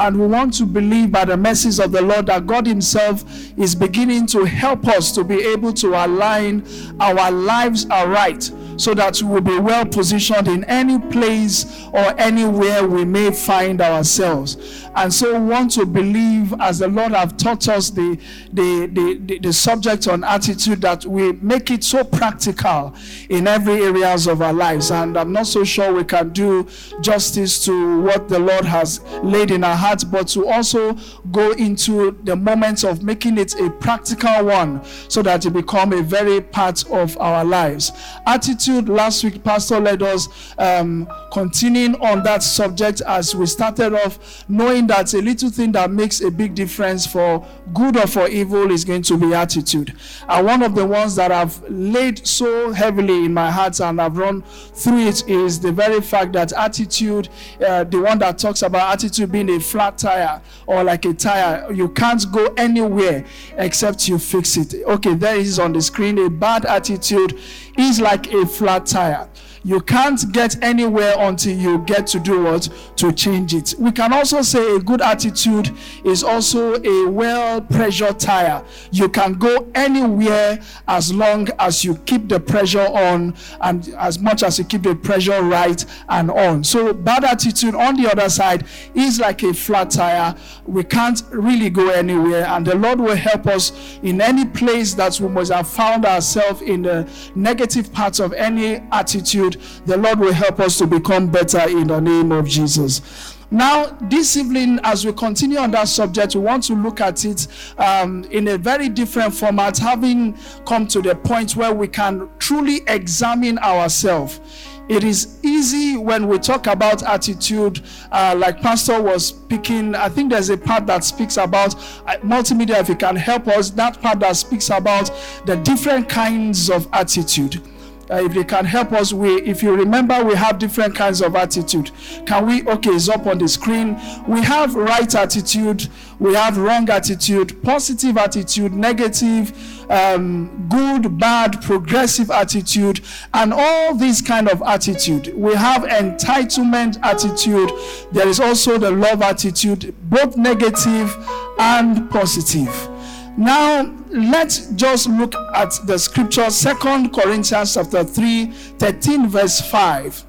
And we want to believe by the mercies of the Lord that God Himself is beginning to help us to be able to align our lives aright so that we will be well positioned in any place or anywhere we may find ourselves. And so we want to believe, as the Lord have taught us the, the, the, the, the subject on attitude, that we make it so practical in every areas of our lives. And I'm not so sure we can do justice to what the Lord has laid in our hearts, but to also go into the moments of making it a practical one so that it become a very part of our lives. Attitude, last week, Pastor led us um, continuing on that subject as we started off knowing that a little thing that makes a big difference for good or for evil is going to be attitude. And one of the ones that I've laid so heavily in my heart and I've run through it is the very fact that attitude, uh, the one that talks about attitude being a flat tire or like a tire, you can't go anywhere except you fix it. Okay, there is on the screen. A bad attitude is like a flat tire. You can't get anywhere until you get to do what? To change it. We can also say a good attitude is also a well pressure tire. You can go anywhere as long as you keep the pressure on and as much as you keep the pressure right and on. So, bad attitude on the other side is like a flat tire. We can't really go anywhere, and the Lord will help us in any place that we must have found ourselves in the negative parts of any attitude the Lord will help us to become better in the name of Jesus. Now, this evening, as we continue on that subject, we want to look at it um, in a very different format, having come to the point where we can truly examine ourselves. It is easy when we talk about attitude, uh, like Pastor was speaking. I think there's a part that speaks about uh, multimedia, if it can help us, that part that speaks about the different kinds of attitude uh, if they can help us we if you remember we have different kinds of attitude. Can we okay it's up on the screen. We have right attitude we have wrong attitude positive attitude negative um, good bad progressive attitude and all these kind of attitude. We have entitlement attitude. There is also the love attitude both negative and positive. Now, let's just look at the scripture, Second Corinthians chapter 3, 13, verse 5.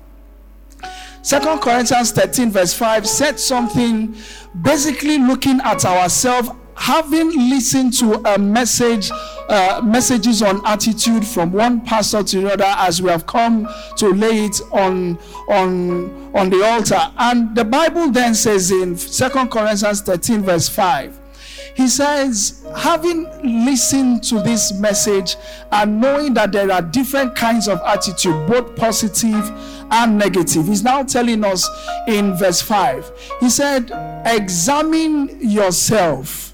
Second Corinthians 13, verse 5 said something basically looking at ourselves, having listened to a message, uh, messages on attitude from one pastor to another, as we have come to lay it on, on, on the altar. And the Bible then says in Second Corinthians 13, verse 5 he says, having listened to this message and knowing that there are different kinds of attitude, both positive and negative, he's now telling us in verse 5. He said, Examine yourself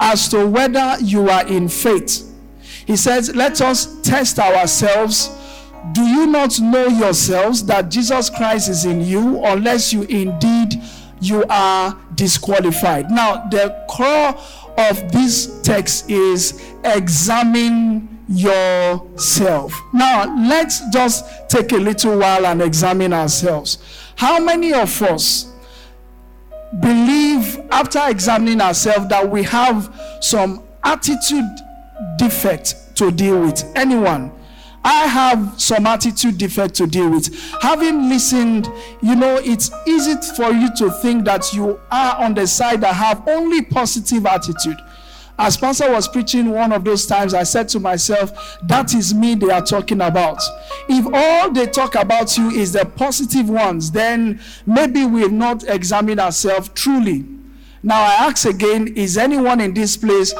as to whether you are in faith. He says, Let us test ourselves. Do you not know yourselves that Jesus Christ is in you unless you indeed you are disqualified. Now, the core of this text is examine yourself. Now, let's just take a little while and examine ourselves. How many of us believe, after examining ourselves, that we have some attitude defect to deal with? Anyone? I have some attitude defect to deal with. Having listened, you know, it's easy for you to think that you are on the side that have only positive attitude. As Pastor was preaching one of those times, I said to myself, that is me they are talking about. If all they talk about you is the positive ones, then maybe we have not examined ourselves truly. Now I ask again, is anyone in this place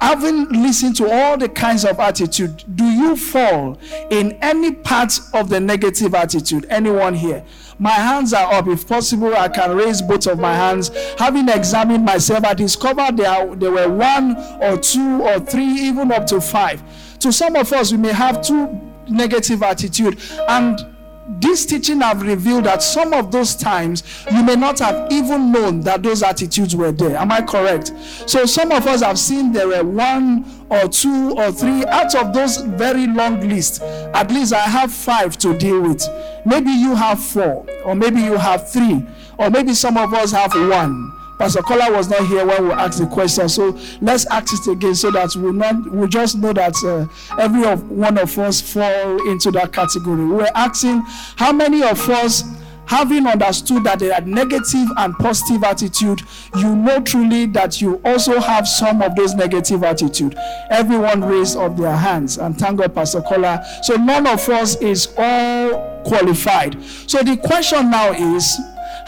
having listened to all the kinds of attitude, do you fall in any part of the negative attitude? Anyone here? My hands are up. If possible, I can raise both of my hands. Having examined myself, I discovered there, there were one or two or three, even up to five. To some of us, we may have two negative attitude and this teaching have revealed that some of those times you may not have even known that those attitudes were there. Am I correct? So some of us have seen there were one or two or three out of those very long list. At least I have five to deal with. Maybe you have four, or maybe you have three, or maybe some of us have one. Pastor Kola was not here when we asked the question. So let's ask it again so that we not we just know that uh, every of, one of us fall into that category. We're asking how many of us having understood that there are negative and positive attitude, you know truly that you also have some of those negative attitude. Everyone raised up their hands and thank God, Pastor Kola. So none of us is all qualified. So the question now is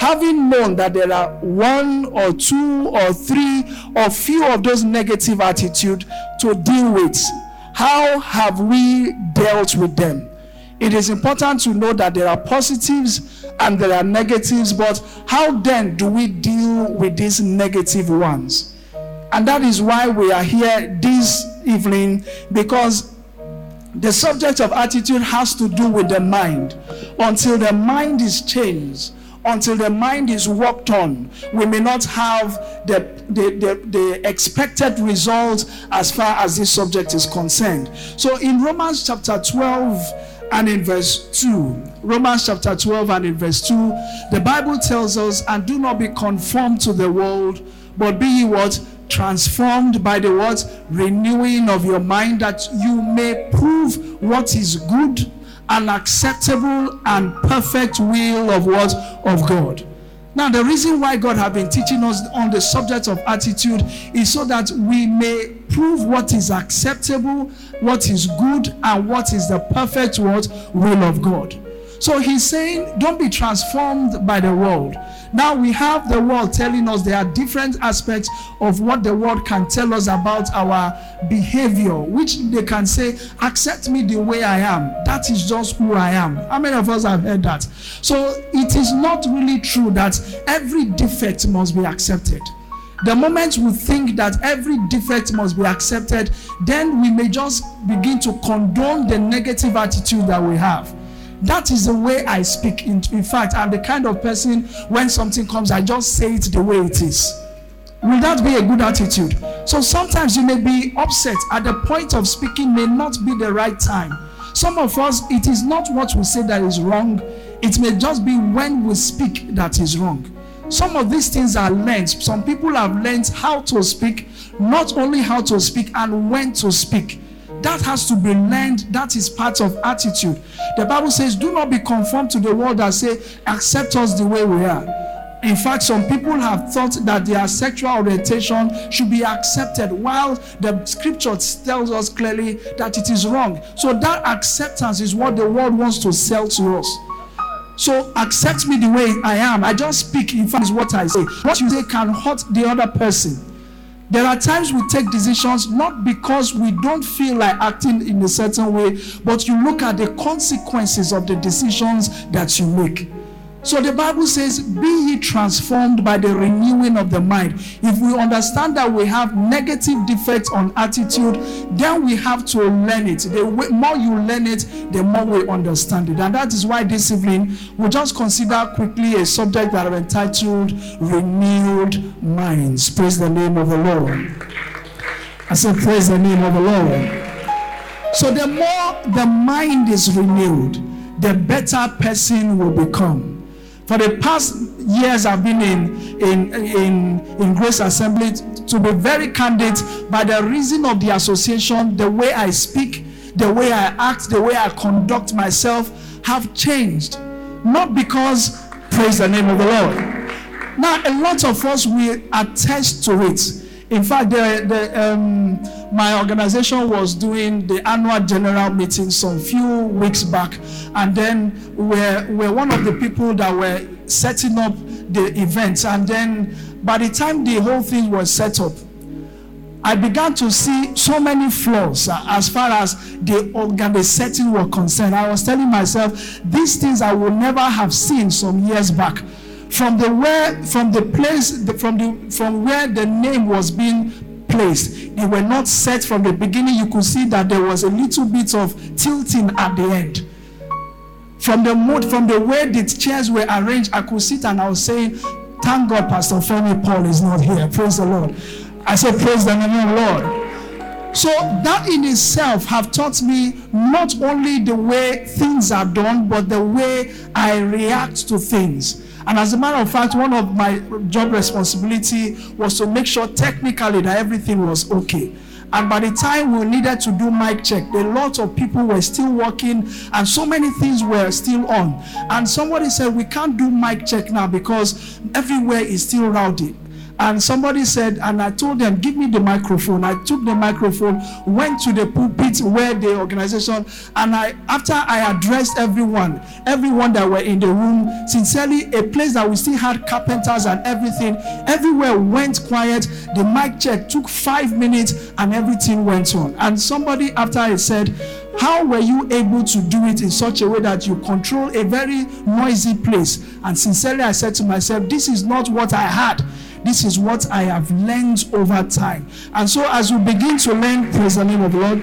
having known that there are one or two or three or few of those negative attitude to deal with, how have we dealt with them? It is important to know that there are positives and there are negatives, but how then do we deal with these negative ones? And that is why we are here this evening because the subject of attitude has to do with the mind. Until the mind is changed, until the mind is worked on, we may not have the, the, the, the, expected result as far as this subject is concerned. So in Romans chapter 12 and in verse 2, Romans chapter 12 and in verse 2, the Bible tells us, and do not be conformed to the world, but be ye what? Transformed by the what? Renewing of your mind that you may prove what is good an acceptable and perfect will of what? Of God. Now, the reason why God has been teaching us on the subject of attitude is so that we may prove what is acceptable, what is good, and what is the perfect? Will of God. So he's saying, don't be transformed by the world. Now we have the world telling us there are different aspects of what the world can tell us about our behavior, which they can say, accept me the way I am. That is just who I am. How many of us have heard that? So it is not really true that every defect must be accepted. The moment we think that every defect must be accepted, then we may just begin to condone the negative attitude that we have. That is the way I speak. In, in fact, I'm the kind of person when something comes, I just say it the way it is. Will that be a good attitude? So sometimes you may be upset at the point of speaking, may not be the right time. Some of us, it is not what we say that is wrong, it may just be when we speak that is wrong. Some of these things are learned. Some people have learned how to speak, not only how to speak and when to speak. That has to be learned. That is part of attitude. The Bible says, Do not be conformed to the world that say, accept us the way we are. In fact, some people have thought that their sexual orientation should be accepted, while the scripture tells us clearly that it is wrong. So, that acceptance is what the world wants to sell to us. So, accept me the way I am. I just speak, in fact, is what I say. What you say can hurt the other person. There are times we take decisions not because we don't feel like acting in a certain way, but you look at the consequences of the decisions that you make. So the Bible says, Be ye transformed by the renewing of the mind. If we understand that we have negative defects on attitude, then we have to learn it. The more you learn it, the more we understand it. And that is why this evening we'll just consider quickly a subject that I've entitled Renewed Minds. Praise the name of the Lord. I said, Praise the name of the Lord. So the more the mind is renewed, the better person will become. For the past years, I've been in, in, in, in Grace Assembly to be very candid by the reason of the association, the way I speak, the way I act, the way I conduct myself have changed. Not because, praise the name of the Lord. Now, a lot of us will attest to it. In fact, the, the, um, my organization was doing the annual general meeting some few weeks back, and then we're, we're one of the people that were setting up the events. And then by the time the whole thing was set up, I began to see so many flaws as far as the organ setting were concerned. I was telling myself these things I would never have seen some years back from the where from the place from the from where the name was being placed. They were not set from the beginning. You could see that there was a little bit of tilting at the end. From the mood from the way the chairs were arranged i could sit and i was saying thank god pastor femi paul is not here. Praise the lord. I said praise the name of the lord. So that in itself have taught me not only the way things are done but the way i react to things And as a matter of fact, one of my job responsibility was to make sure technically that everything was okay. And by the time we needed to do mic check, a lot of people were still working and so many things were still on. And somebody said, We can't do mic check now because everywhere is still rowdy. And somebody said, and I told them, give me the microphone. I took the microphone, went to the pulpit where the organization, and I, after I addressed everyone, everyone that were in the room, sincerely, a place that we still had carpenters and everything, everywhere went quiet. The mic check took five minutes, and everything went on. And somebody after I said, how were you able to do it in such a way that you control a very noisy place? And sincerely, I said to myself, This is not what I had. This is what I have learned over time. And so, as we begin to learn, praise the name of the Lord.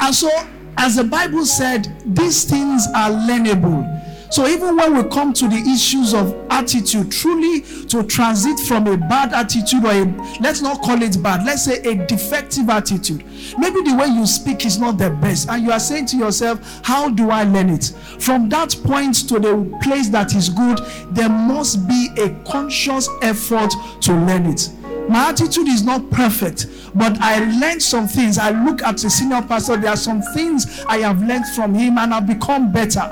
And so, as the Bible said, these things are learnable. So even when we come to the issues of attitude, truly to transit from a bad attitude or a let's not call it bad, let's say a defective attitude. Maybe the way you speak is not the best, and you are saying to yourself, How do I learn it? From that point to the place that is good, there must be a conscious effort to learn it. My attitude is not perfect, but I learned some things. I look at the senior pastor, there are some things I have learned from him, and I've become better.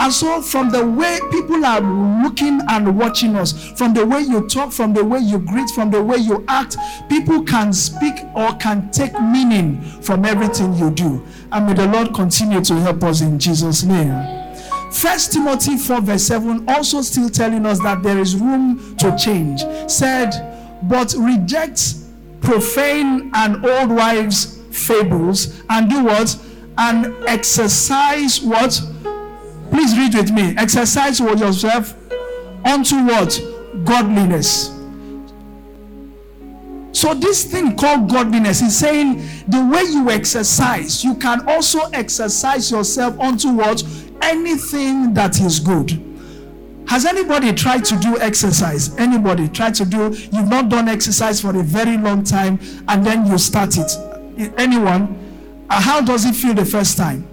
And so, from the way people are looking and watching us, from the way you talk, from the way you greet, from the way you act, people can speak or can take meaning from everything you do. And may the Lord continue to help us in Jesus' name. First Timothy 4, verse 7, also still telling us that there is room to change. Said, but reject profane and old wives' fables and do what? And exercise what? Please read with me. Exercise yourself unto what? Godliness. So, this thing called godliness is saying the way you exercise, you can also exercise yourself unto what? Anything that is good. Has anybody tried to do exercise? Anybody tried to do, you've not done exercise for a very long time and then you start it? Anyone? Uh, how does it feel the first time?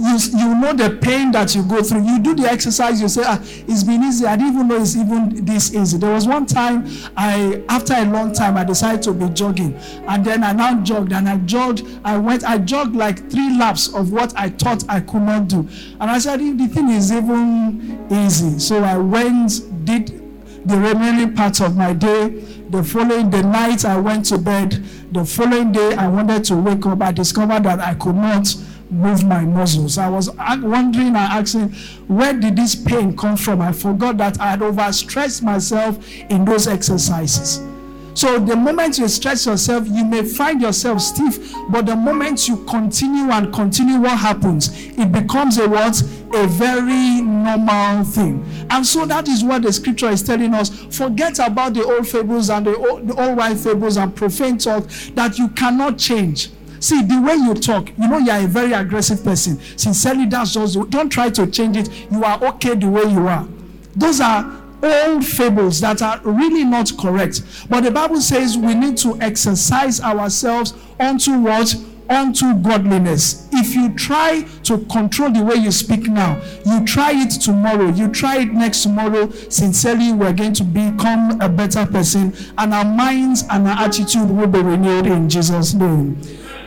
You, you know the pain that you go through. You do the exercise, you say, ah, it's been easy. I didn't even know it's even this easy. There was one time I, after a long time, I decided to be jogging. And then I now jogged and I jogged. I went, I jogged like three laps of what I thought I could not do. And I said, the thing is even easy. So I went, did the remaining parts of my day. The following the night I went to bed. The following day I wanted to wake up. I discovered that I could not move my muscles. I was wondering and asking, where did this pain come from? I forgot that I had overstretched myself in those exercises. So the moment you stretch yourself, you may find yourself stiff, but the moment you continue and continue, what happens? It becomes a what? A very normal thing. And so that is what the scripture is telling us. Forget about the old fables and the old, the old fables and profane talk that you cannot change. See, the way you talk, you know, you are a very aggressive person. Sincerely, that's just, don't try to change it. You are okay the way you are. Those are old fables that are really not correct. But the Bible says we need to exercise ourselves unto what? Unto godliness. If you try to control the way you speak now, you try it tomorrow, you try it next tomorrow, sincerely, we're going to become a better person, and our minds and our attitude will be renewed in Jesus' name.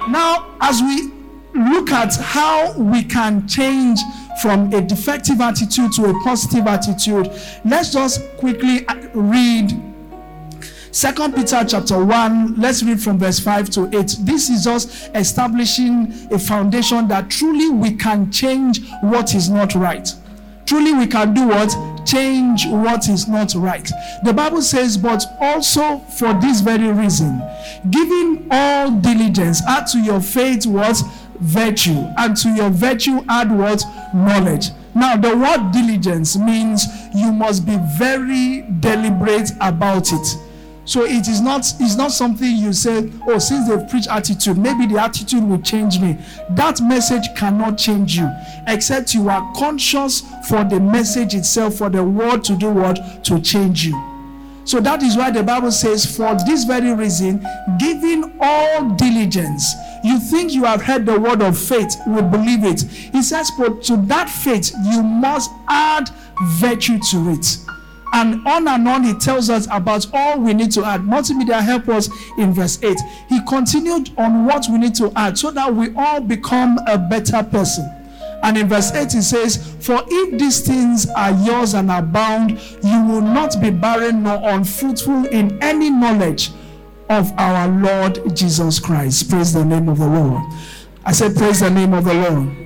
Now, as we look at how we can change from a defective attitude to a positive attitude, let's just quickly read Second Peter chapter 1, let's read from verse 5 to 8. This is just establishing a foundation that truly we can change what is not right. Truly we can do what? change what is not right. The Bible says, but also for this very reason, giving all diligence, add to your faith what? Virtue. And to your virtue, add what? Knowledge. Now, the word diligence means you must be very deliberate about it. So it is not it's not something you say, oh, since they've preached attitude, maybe the attitude will change me. That message cannot change you, except you are conscious for the message itself, for the word to do what? To change you. So that is why the Bible says, for this very reason, giving all diligence. You think you have heard the word of faith, will believe it. He says, but to that faith, you must add virtue to it. And on and on, he tells us about all we need to add. Multimedia help us in verse 8. He continued on what we need to add so that we all become a better person. And in verse 8, he says, For if these things are yours and abound, you will not be barren nor unfruitful in any knowledge of our Lord Jesus Christ. Praise the name of the Lord. I said, Praise the name of the Lord.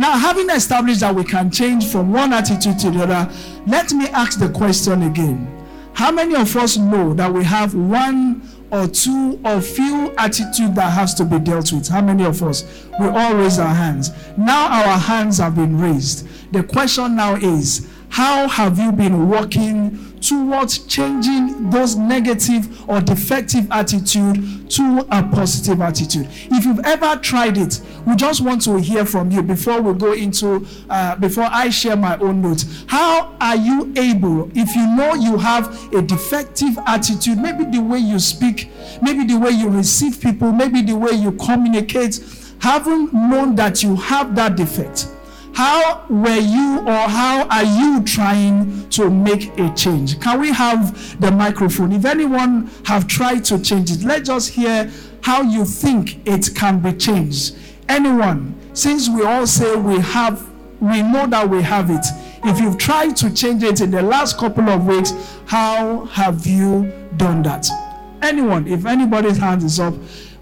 Now, having established that we can change from one attitude to the other, let me ask the question again. How many of us know that we have one or two or few attitude that has to be dealt with? How many of us? We all raise our hands. Now our hands have been raised. The question now is, how have you been working towards changing those negative or defective attitude to a positive attitude. If you've ever tried it, we just want to hear from you before we go into, uh, before I share my own notes. How are you able, if you know you have a defective attitude, maybe the way you speak, maybe the way you receive people, maybe the way you communicate, having known that you have that defect, how were you or how are you trying to make a change? Can we have the microphone? If anyone have tried to change it, let's hear how you think it can be changed. Anyone, since we all say we have, we know that we have it. If you've tried to change it in the last couple of weeks, how have you done that? Anyone, if anybody's hand is up,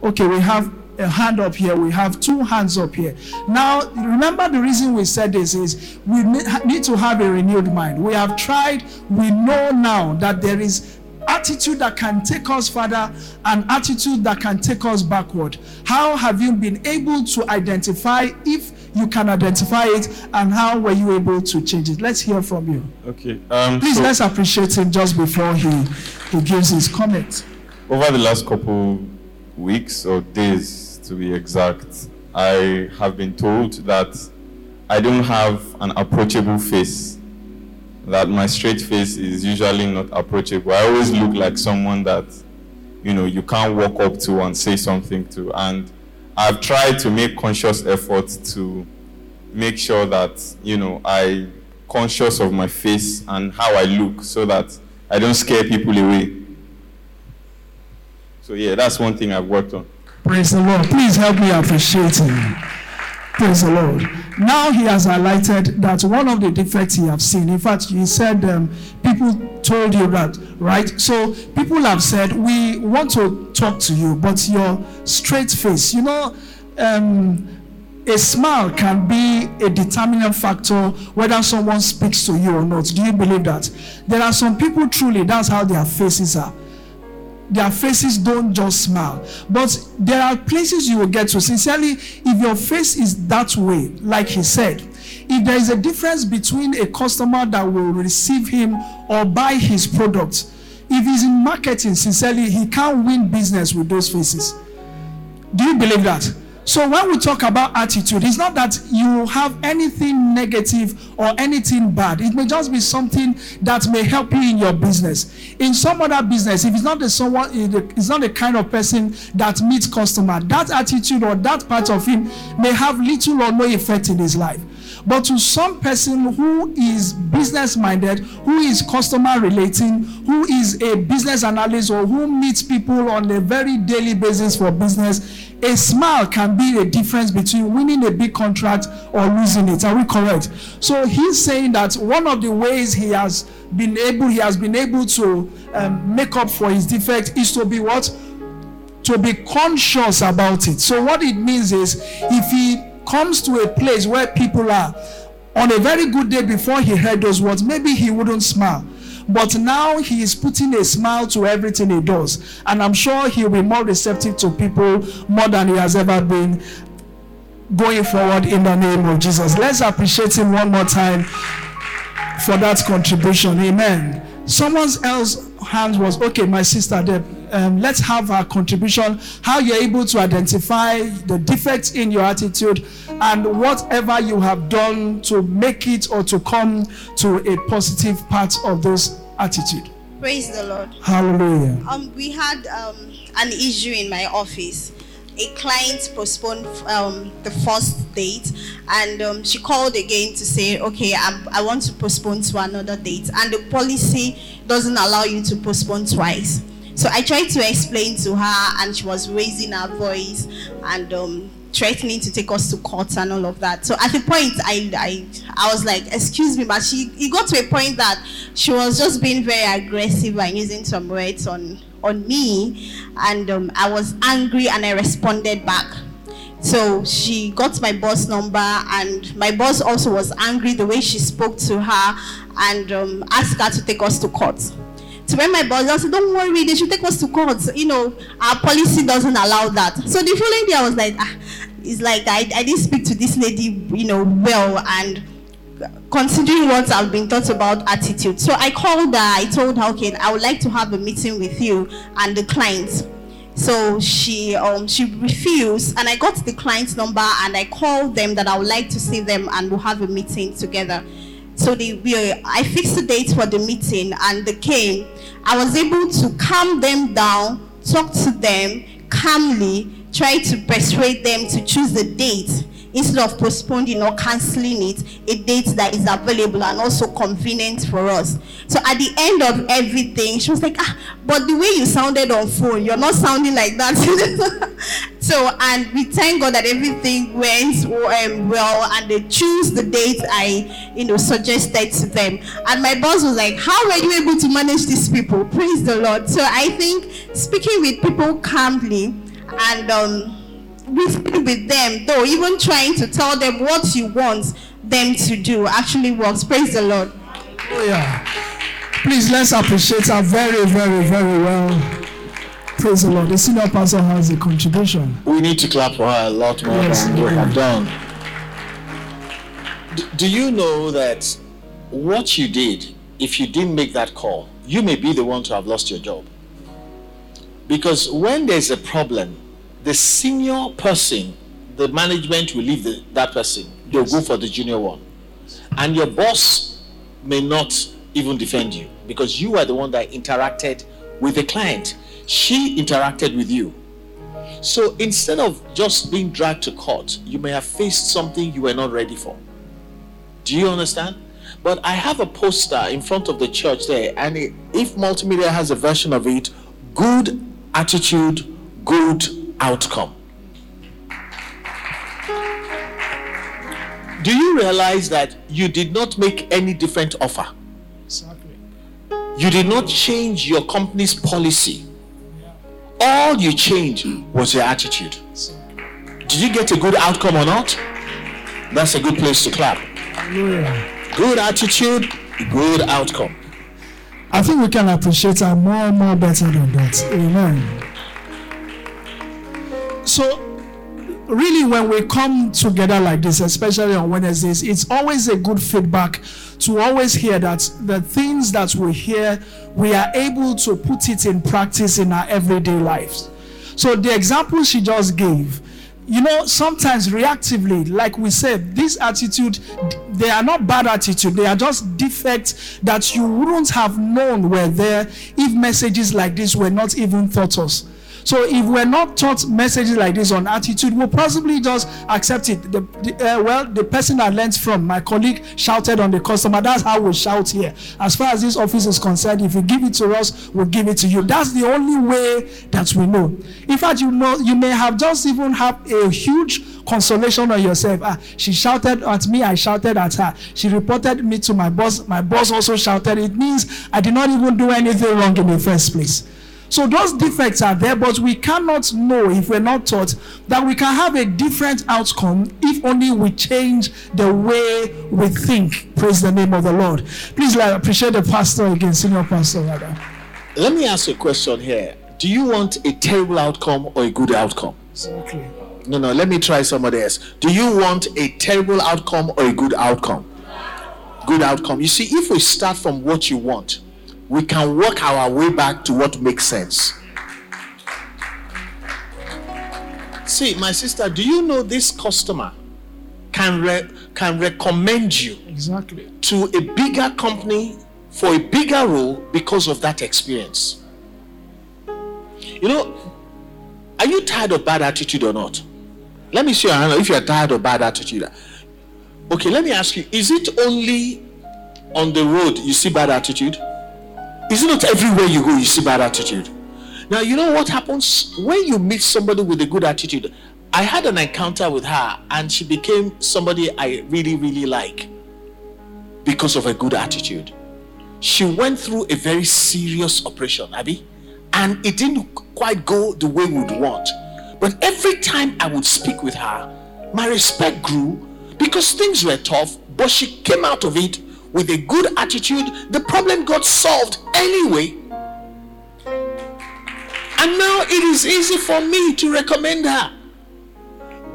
okay, we have a hand up here, we have two hands up here. Now, remember the reason we said this is we need to have a renewed mind. We have tried, we know now that there is attitude that can take us further and attitude that can take us backward. How have you been able to identify if you can identify it and how were you able to change it? Let's hear from you. Okay. Um, Please so let's appreciate him just before he, he gives his comment. Over the last couple weeks or days, to be exact, I have been told that I don't have an approachable face. That my straight face is usually not approachable. I always look like someone that, you know, you can't walk up to and say something to. And I've tried to make conscious effort to make sure that, you know, I conscious of my face and how I look so that I don't scare people away. So yeah, that's one thing I've worked on. Praise the Lord. Please help me appreciate him. Praise the Lord. Now he has highlighted that one of the defects he have seen. In fact, he said um, people told you that, right? So people have said we want to talk to you, but your straight face, you know, um, a smile can be a determinant factor whether someone speaks to you or not. Do you believe that? There are some people truly that's how their faces are their faces don't just smile. But there are places you will get to. Sincerely, if your face is that way, like he said, if there is a difference between a customer that will receive him or buy his product, if he's in marketing, sincerely, he can't win business with those faces. Do you believe that? So when we talk about attitude, it's not that you have anything negative or anything bad. It may just be something that may help you in your business. In some other business, if it's not the someone, it's not the kind of person that meets customer, that attitude or that part of him may have little or no effect in his life. But to some person who is business minded, who is customer relating, who is a business analyst, or who meets people on a very daily basis for business, a smile can be a difference between winning a big contract or losing it. Are we correct? So he's saying that one of the ways he has been able, he has been able to um, make up for his defect is to be what? To be conscious about it. So what it means is if he comes to a place where people are on a very good day before he heard those words, maybe he wouldn't smile. But now he is putting a smile to everything he does. And I'm sure he'll be more receptive to people more than he has ever been going forward in the name of Jesus. Let's appreciate him one more time for that contribution. Amen. Someone else hands was okay, my sister Deb. Um, let's have a contribution. How you're able to identify the defects in your attitude and whatever you have done to make it or to come to a positive part of this attitude. Praise the Lord. Hallelujah. Um, we had um, an issue in my office. A client postponed um, the first date, and um, she called again to say, okay, I'm, I want to postpone to another date, and the policy doesn't allow you to postpone twice. So I tried to explain to her, and she was raising her voice and um, threatening to take us to court and all of that. So at the point, I, I, I was like, excuse me, but she, it got to a point that she was just being very aggressive and using some words on, on me, and um, I was angry and I responded back. So she got my boss number, and my boss also was angry the way she spoke to her and um, asked her to take us to court. So when my boss I said, Don't worry, they should take us to court. You know, our policy doesn't allow that. So the following day, I was like, ah, It's like I, I didn't speak to this lady, you know, well, and considering what I've been taught about attitude. So I called her, I told her, Okay, I would like to have a meeting with you and the client. So she um she refused, and I got the client's number and I called them that I would like to see them and we'll have a meeting together. So they, I fixed the date for the meeting and they came. I was able to calm them down, talk to them calmly, try to persuade them to choose the date instead of postponing or canceling it, a date that is available and also convenient for us. So at the end of everything, she was like, ah, but the way you sounded on phone, you're not sounding like that. so, and we thank God that everything went um, well and they choose the date I, you know, suggested to them. And my boss was like, how were you able to manage these people? Praise the Lord. So I think speaking with people calmly and um, reasoning with them, though, even trying to tell them what you want them to do actually works. Praise the Lord. Oh, yeah. Please let's appreciate her very, very, very well. Praise the Lord. The senior pastor has a contribution. We need to clap for her a lot more Yes, than we have done. D- do you know that what you did, if you didn't make that call, you may be the one to have lost your job? Because when there's a problem, the senior person, the management will leave the, that person. They'll go for the junior one. And your boss may not even defend you because you are the one that interacted with the client. She interacted with you. So instead of just being dragged to court, you may have faced something you were not ready for. Do you understand? But I have a poster in front of the church there, and it, if multimedia has a version of it, good attitude, good outcome. Do you realize that you did not make any different offer? Exactly. You did not change your company's policy. All you changed was your attitude. Did you get a good outcome or not? That's a good place to clap. Good attitude, good outcome. I think we can appreciate her more and more better than that. Amen. So, really, when we come together like this, especially on Wednesdays, it's always a good feedback to always hear that the things that we hear, we are able to put it in practice in our everyday lives. So, the example she just gave, you know, sometimes reactively, like we said, this attitude, they are not bad attitude, they are just defects that you wouldn't have known were there if messages like this were not even thought of. So if we're not taught messages like this on attitude, we'll possibly just accept it. The, the, uh, well, the person I learned from, my colleague shouted on the customer. That's how we shout here. As far as this office is concerned, if you give it to us, we'll give it to you. That's the only way that we know. In fact, you know, you may have just even have a huge consolation on yourself. Ah, she shouted at me, I shouted at her. She reported me to my boss. My boss also shouted. It means I did not even do anything wrong in the first place. So those defects are there, but we cannot know if we're not taught that we can have a different outcome if only we change the way we think. Praise the name of the Lord. Please like, appreciate the pastor again, senior pastor rather. Let me ask you a question here. Do you want a terrible outcome or a good outcome? Exactly. No, no, let me try somebody else. Do you want a terrible outcome or a good outcome? Good outcome. You see, if we start from what you want, we can work our way back to what makes sense. See, my sister, do you know this customer can re- can recommend you Exactly. to a bigger company for a bigger role because of that experience? You know, are you tired of bad attitude or not? Let me see your hand if you're tired of bad attitude. Okay, let me ask you: Is it only on the road you see bad attitude? Is it not everywhere you go you see bad attitude? Now you know what happens when you meet somebody with a good attitude. I had an encounter with her, and she became somebody I really, really like because of a good attitude. She went through a very serious operation, Abby, and it didn't quite go the way we would want. But every time I would speak with her, my respect grew because things were tough, but she came out of it with a good attitude. The problem got solved anyway. And now it is easy for me to recommend her.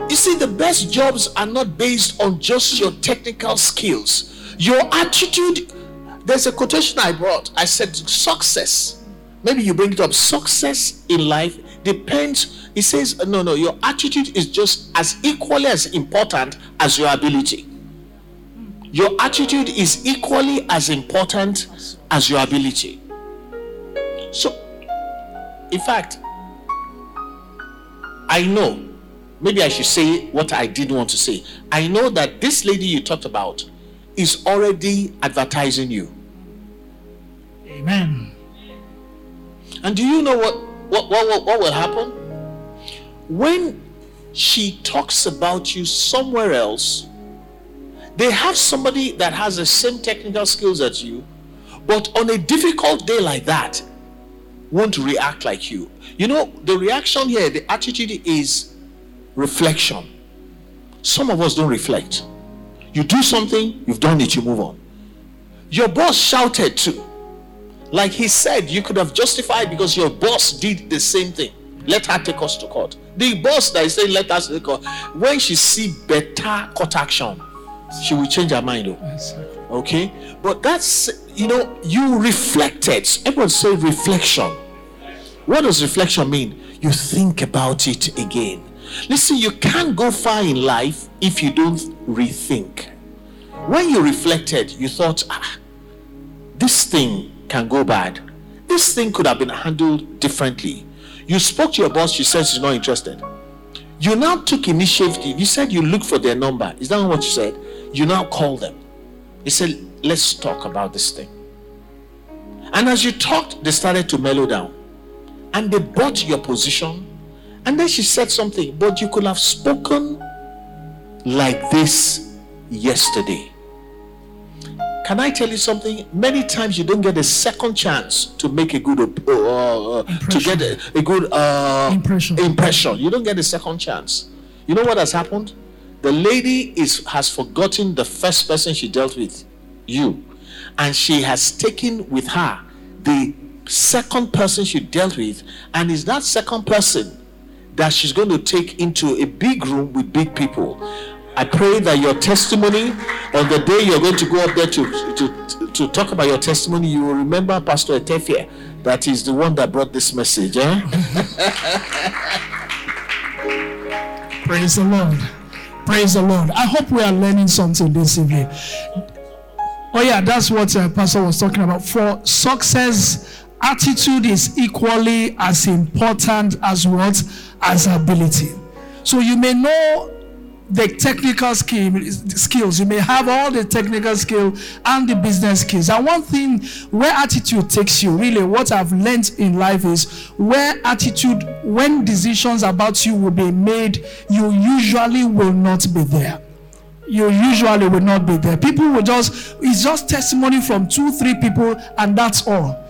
You see, the best jobs are not based on just your technical skills, your attitude. There's a quotation I brought. I said, success. Maybe you bring it up. Success in life depends. It says, no, no, your attitude is just as equally as important as your ability. Your attitude is equally as important as your ability. So, in fact, I know maybe I should say what I didn't want to say. I know that this lady you talked about is already advertising you. Amen. And do you know what what what, what, will happen? When she talks about you somewhere else, they have somebody that has the same technical skills as you, but on a difficult day like that, won't react like you. You know, the reaction here, the attitude is reflection. Some of us don't reflect. You do something, you've done it, you move on. Your boss shouted too. Like he said, you could have justified because your boss did the same thing. Let her take us to court. The boss that is saying, let us take court, when she see better court action, she will change her mind. Oh. Okay? But that's, you know, you reflected. Everyone say reflection. What does reflection mean? You think about it again Listen, you can't go far in life if you don't rethink. When you reflected, you thought, ah, this thing can go bad. This thing could have been handled differently. You spoke to your boss, she says she's not interested. You now took initiative. You said you look for their number. Is that what you said? You now call them. You said, let's talk about this thing. And as you talked, they started to mellow down. And they bought your position and then she said something, but you could have spoken like this yesterday. Can I tell you something? Many times you don't get a second chance to make a good uh, uh, to get a, a good uh, impression. impression. You don't get a second chance. You know what has happened? The lady is has forgotten the first person she dealt with, you, and she has taken with her the second person she dealt with, and is that second person that she's going to take into a big room with big people. I pray that your testimony on the day you're going to go up there to, to, to talk about your testimony, you will remember Pastor Etefia, that is the one that brought this message. Eh? Praise the Lord. Praise the Lord. I hope we are learning something this evening. Oh, yeah, that's what uh, Pastor was talking about. For success, attitude is equally as important as what? as ability. So you may know the technical skill, skills. You may have all the technical skill and the business skills. And one thing where attitude takes you, really, what I've learned in life is where attitude, when decisions about you will be made, you usually will not be there. You usually will not be there. People will just, it's just testimony from two, three people, and that's all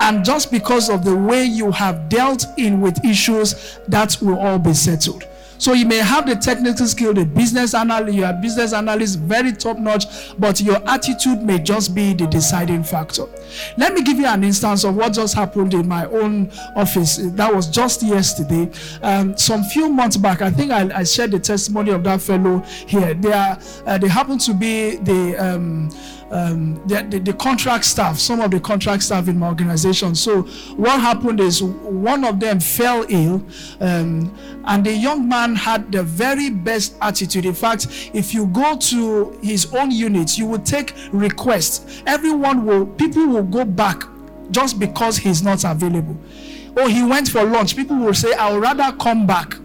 and just because of the way you have dealt in with issues, that will all be settled. So you may have the technical skill, the business analyst, you are business analyst, very top notch, but your attitude may just be the deciding factor. Let me give you an instance of what just happened in my own office. That was just yesterday. Um, some few months back, I think I, I, shared the testimony of that fellow here. They are, uh, they happen to be the um, um, the, the, the, contract staff, some of the contract staff in my organization. So what happened is one of them fell ill, um, and the young man had the very best attitude. In fact, if you go to his own unit, you will take requests. Everyone will, people will go back just because he's not available. Oh, he went for lunch. People will say, I would rather come back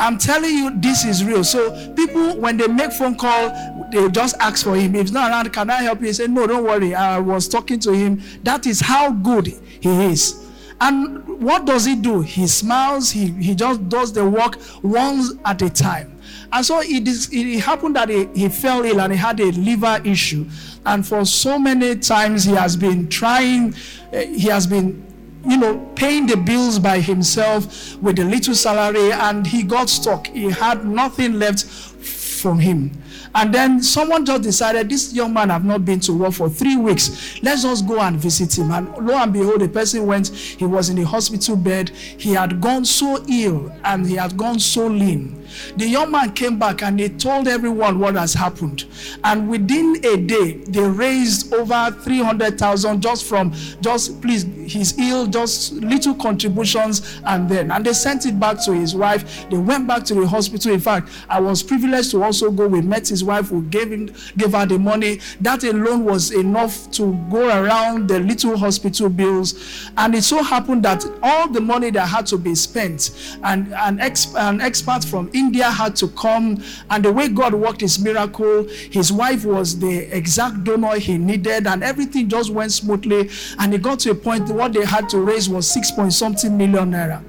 I'm telling you, this is real. So people, when they make phone call, they just ask for him. If it's not around, can I help you? He said, No, don't worry. I was talking to him. That is how good he is. And what does he do? He smiles. He he just does the work once at a time. And so it, is, it happened that he, he fell ill and he had a liver issue. And for so many times he has been trying, uh, he has been you know, paying the bills by himself with a little salary, and he got stuck. He had nothing left from him. And then someone just decided this young man have not been to work for three weeks. Let's just go and visit him. And lo and behold, the person went. He was in the hospital bed. He had gone so ill and he had gone so lean. The young man came back and he told everyone what has happened. And within a day, they raised over 300,000 just from just please, he's ill, just little contributions. And then, and they sent it back to his wife. They went back to the hospital. In fact, I was privileged to also go. We met his wife who gave him, gave her the money. That alone was enough to go around the little hospital bills. And it so happened that all the money that had to be spent, and an, ex, an expert from India had to come, and the way God worked his miracle, his wife was the exact donor he needed, and everything just went smoothly. And it got to a point what they had to raise was six point something million naira.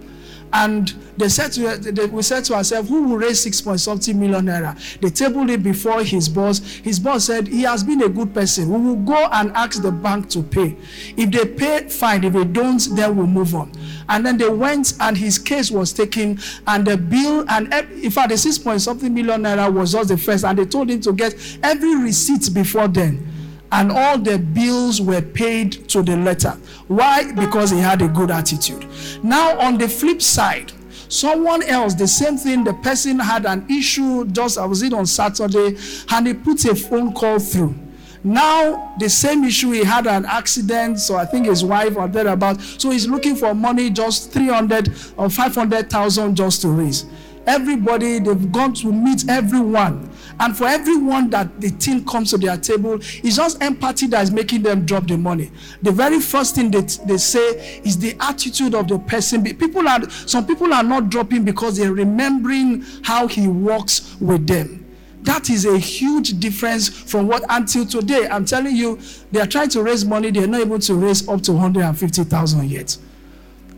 And they said to they, we said to ourselves, who will raise six point something million naira? They tabled it before his boss. His boss said he has been a good person. We will go and ask the bank to pay. If they pay, fine. If they don't, then we'll move on. And then they went and his case was taken, and the bill and in fact the six point something million naira was just the first, and they told him to get every receipt before then and all the bills were paid to the letter. Why? Because he had a good attitude. Now, on the flip side, someone else, the same thing, the person had an issue just, I was it on Saturday, and he put a phone call through. Now, the same issue, he had an accident, so I think his wife or thereabout. So he's looking for money, just 300 or 500,000 just to raise. Everybody, they've gone to meet everyone. And for everyone that the team comes to their table, it's just empathy that is making them drop the money. The very first thing that they say is the attitude of the person. People are some people are not dropping because they're remembering how he works with them. That is a huge difference from what until today. I'm telling you, they are trying to raise money, they're not able to raise up to 150,000 yet.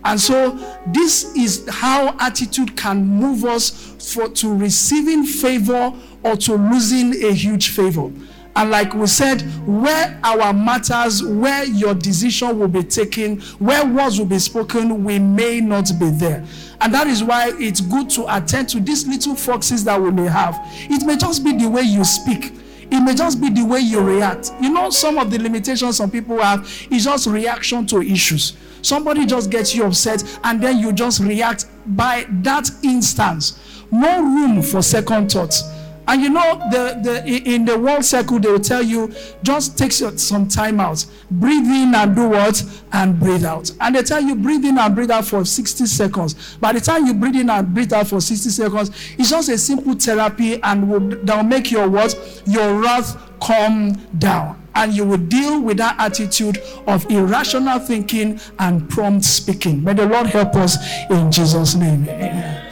And so this is how attitude can move us for to receiving favor or to losing a huge favor. And like we said, where our matters, where your decision will be taken, where words will be spoken, we may not be there. And that is why it's good to attend to these little foxes that we may have. It may just be the way you speak. It may just be the way you react. You know, some of the limitations some people have is just reaction to issues. Somebody just gets you upset and then you just react by that instance. No room for second thoughts. And you know, the, the, in the world circle, they will tell you just take some time out. Breathe in and do what? And breathe out. And they tell you breathe in and breathe out for 60 seconds. By the time you breathe in and breathe out for 60 seconds, it's just a simple therapy and will, that will make your what? Your wrath calm down. And you will deal with that attitude of irrational thinking and prompt speaking. May the Lord help us in Jesus' name. Amen.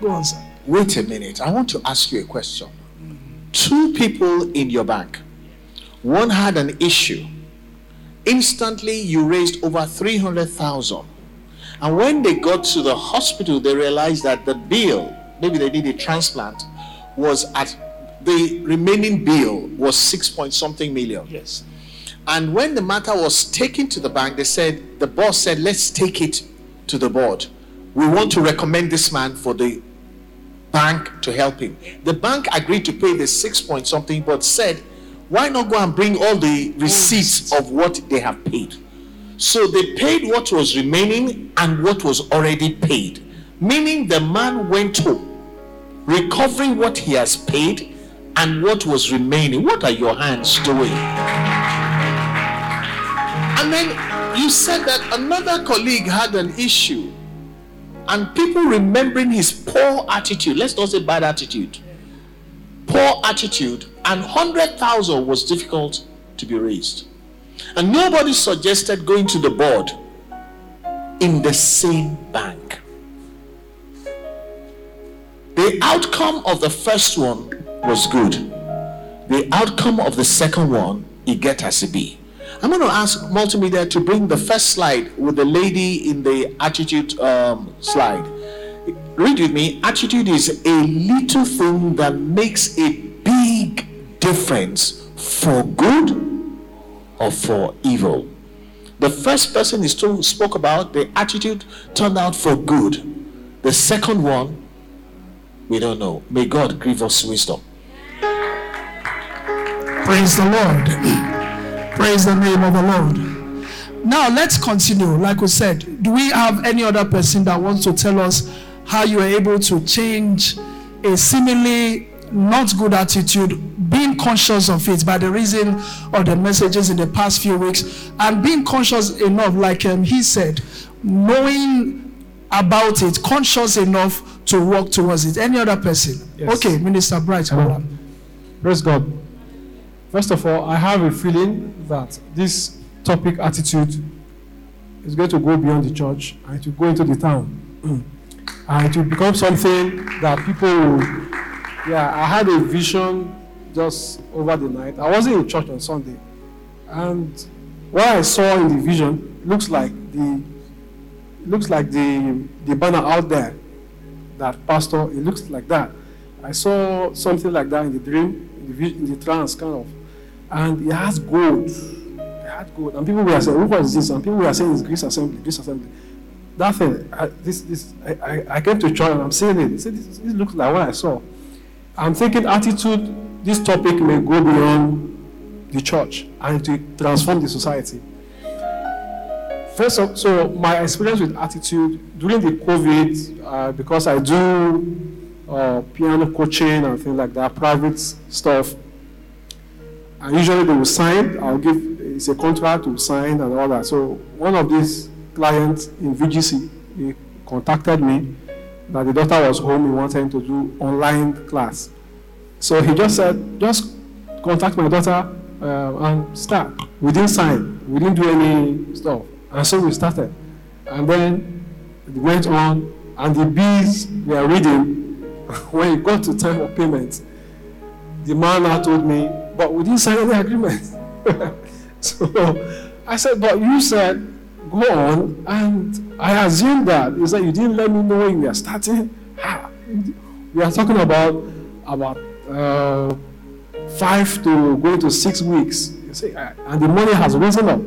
Go on, sir. Wait a minute. I want to ask you a question. Two people in your bank, one had an issue. Instantly, you raised over 300,000. And when they got to the hospital, they realized that the bill, maybe they did a transplant, was at the remaining bill was six point something million. Yes. And when the matter was taken to the bank, they said, the boss said, let's take it to the board. We want to recommend this man for the bank to help him. The bank agreed to pay the six point something, but said, why not go and bring all the receipts of what they have paid? So they paid what was remaining and what was already paid, meaning the man went home recovering what he has paid and what was remaining. What are your hands doing? And then you said that another colleague had an issue and people remembering his poor attitude let's not say bad attitude poor attitude and 100,000 was difficult to be raised and nobody suggested going to the board in the same bank The outcome of the first one was good. The outcome of the second one, it get as it be. I'm going to ask multimedia to bring the first slide with the lady in the attitude um, slide. Read with me. Attitude is a little thing that makes a big difference for good or for evil. The first person is told, spoke about the attitude turned out for good. The second one, we don't know. May God give us wisdom. Praise the Lord. Praise the name of the Lord. Now let's continue. Like we said, do we have any other person that wants to tell us how you are able to change a seemingly not good attitude, being conscious of it by the reason of the messages in the past few weeks, and being conscious enough, like um, he said, knowing about it, conscious enough to walk towards it. Any other person? Yes. Okay, Minister Bright. Praise God. First of all, I have a feeling that this topic attitude is going to go beyond the church and it will go into the town. and it will become something that people will. Yeah, I had a vision just over the night. I wasn't in church on Sunday. And what I saw in the vision looks like the looks like the the banner out there that pastor it looks like that i saw something like that in the dream in the, in the trance kind of and he has gold He had gold and people were saying what is this? And people were saying it's Grace assembly Grace assembly. That thing I, this this I, I, I came to church and i'm seeing it. Said, this, this looks like what i saw. I'm thinking attitude this topic may go beyond the church and to transform the society. First of so my experience with attitude during the COVID, uh, because I do uh, piano coaching and things like that, private stuff. And usually they will sign. I'll give it's a contract to sign and all that. So one of these clients in VGC, he contacted me that the daughter was home. He wanted to do online class. So he just said, just contact my daughter uh, and start. We didn't sign. We didn't do any stuff. And so we started. And then it went on, and the bees were reading. when it got to time of payment, the man now told me, but we didn't sign any agreement. so I said, but you said, go on. And I assumed that. He said, you didn't let me know when we are starting. We are talking about, about uh, five to going to six weeks. You see, and the money has risen up.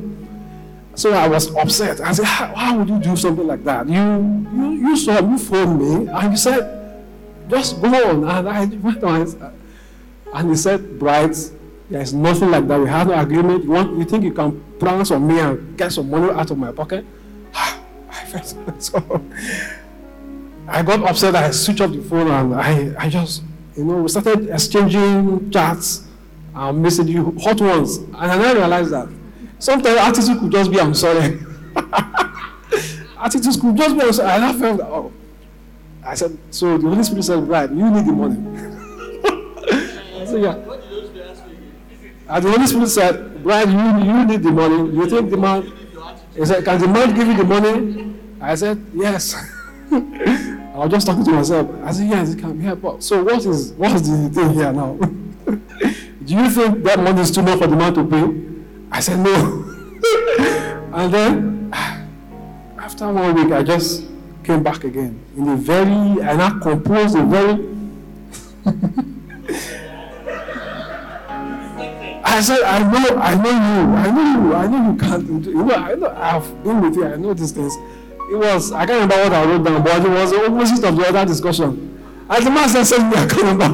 So I was upset. I said, how, how would you do something like that? You, you, you saw, you phoned me, and you said, just go on. And I went on. And he said, Bright, there is nothing like that. We have no agreement. You, want, you think you can promise on me and get some money out of my pocket? I felt so. I got upset. I switched off the phone and I, I just, you know, we started exchanging chats and messages, hot ones. And I now realized that sometimes attitude could just be, I'm sorry. attitude could just be, I'm sorry. And I felt, oh. I said, so the Holy Spirit said, right, you need the money. Said, yeah. And the Holy Spirit said, Bright, you, you need the money. You think the man, he said, can the man give you the money? I said, yes. I was just talking to myself. I said, yes, it can be helped. So what is what is the thing here now? Do you think that money is too much for the man to pay? I said, no. and then after one week, I just came back again in a very, and I composed a very I said, I know, I know you, I know you, I know you can't You know, I know I've been with you, I know these things. It was, I can't remember what I wrote down, but it was the opposite of the other discussion. And the man said, me account number.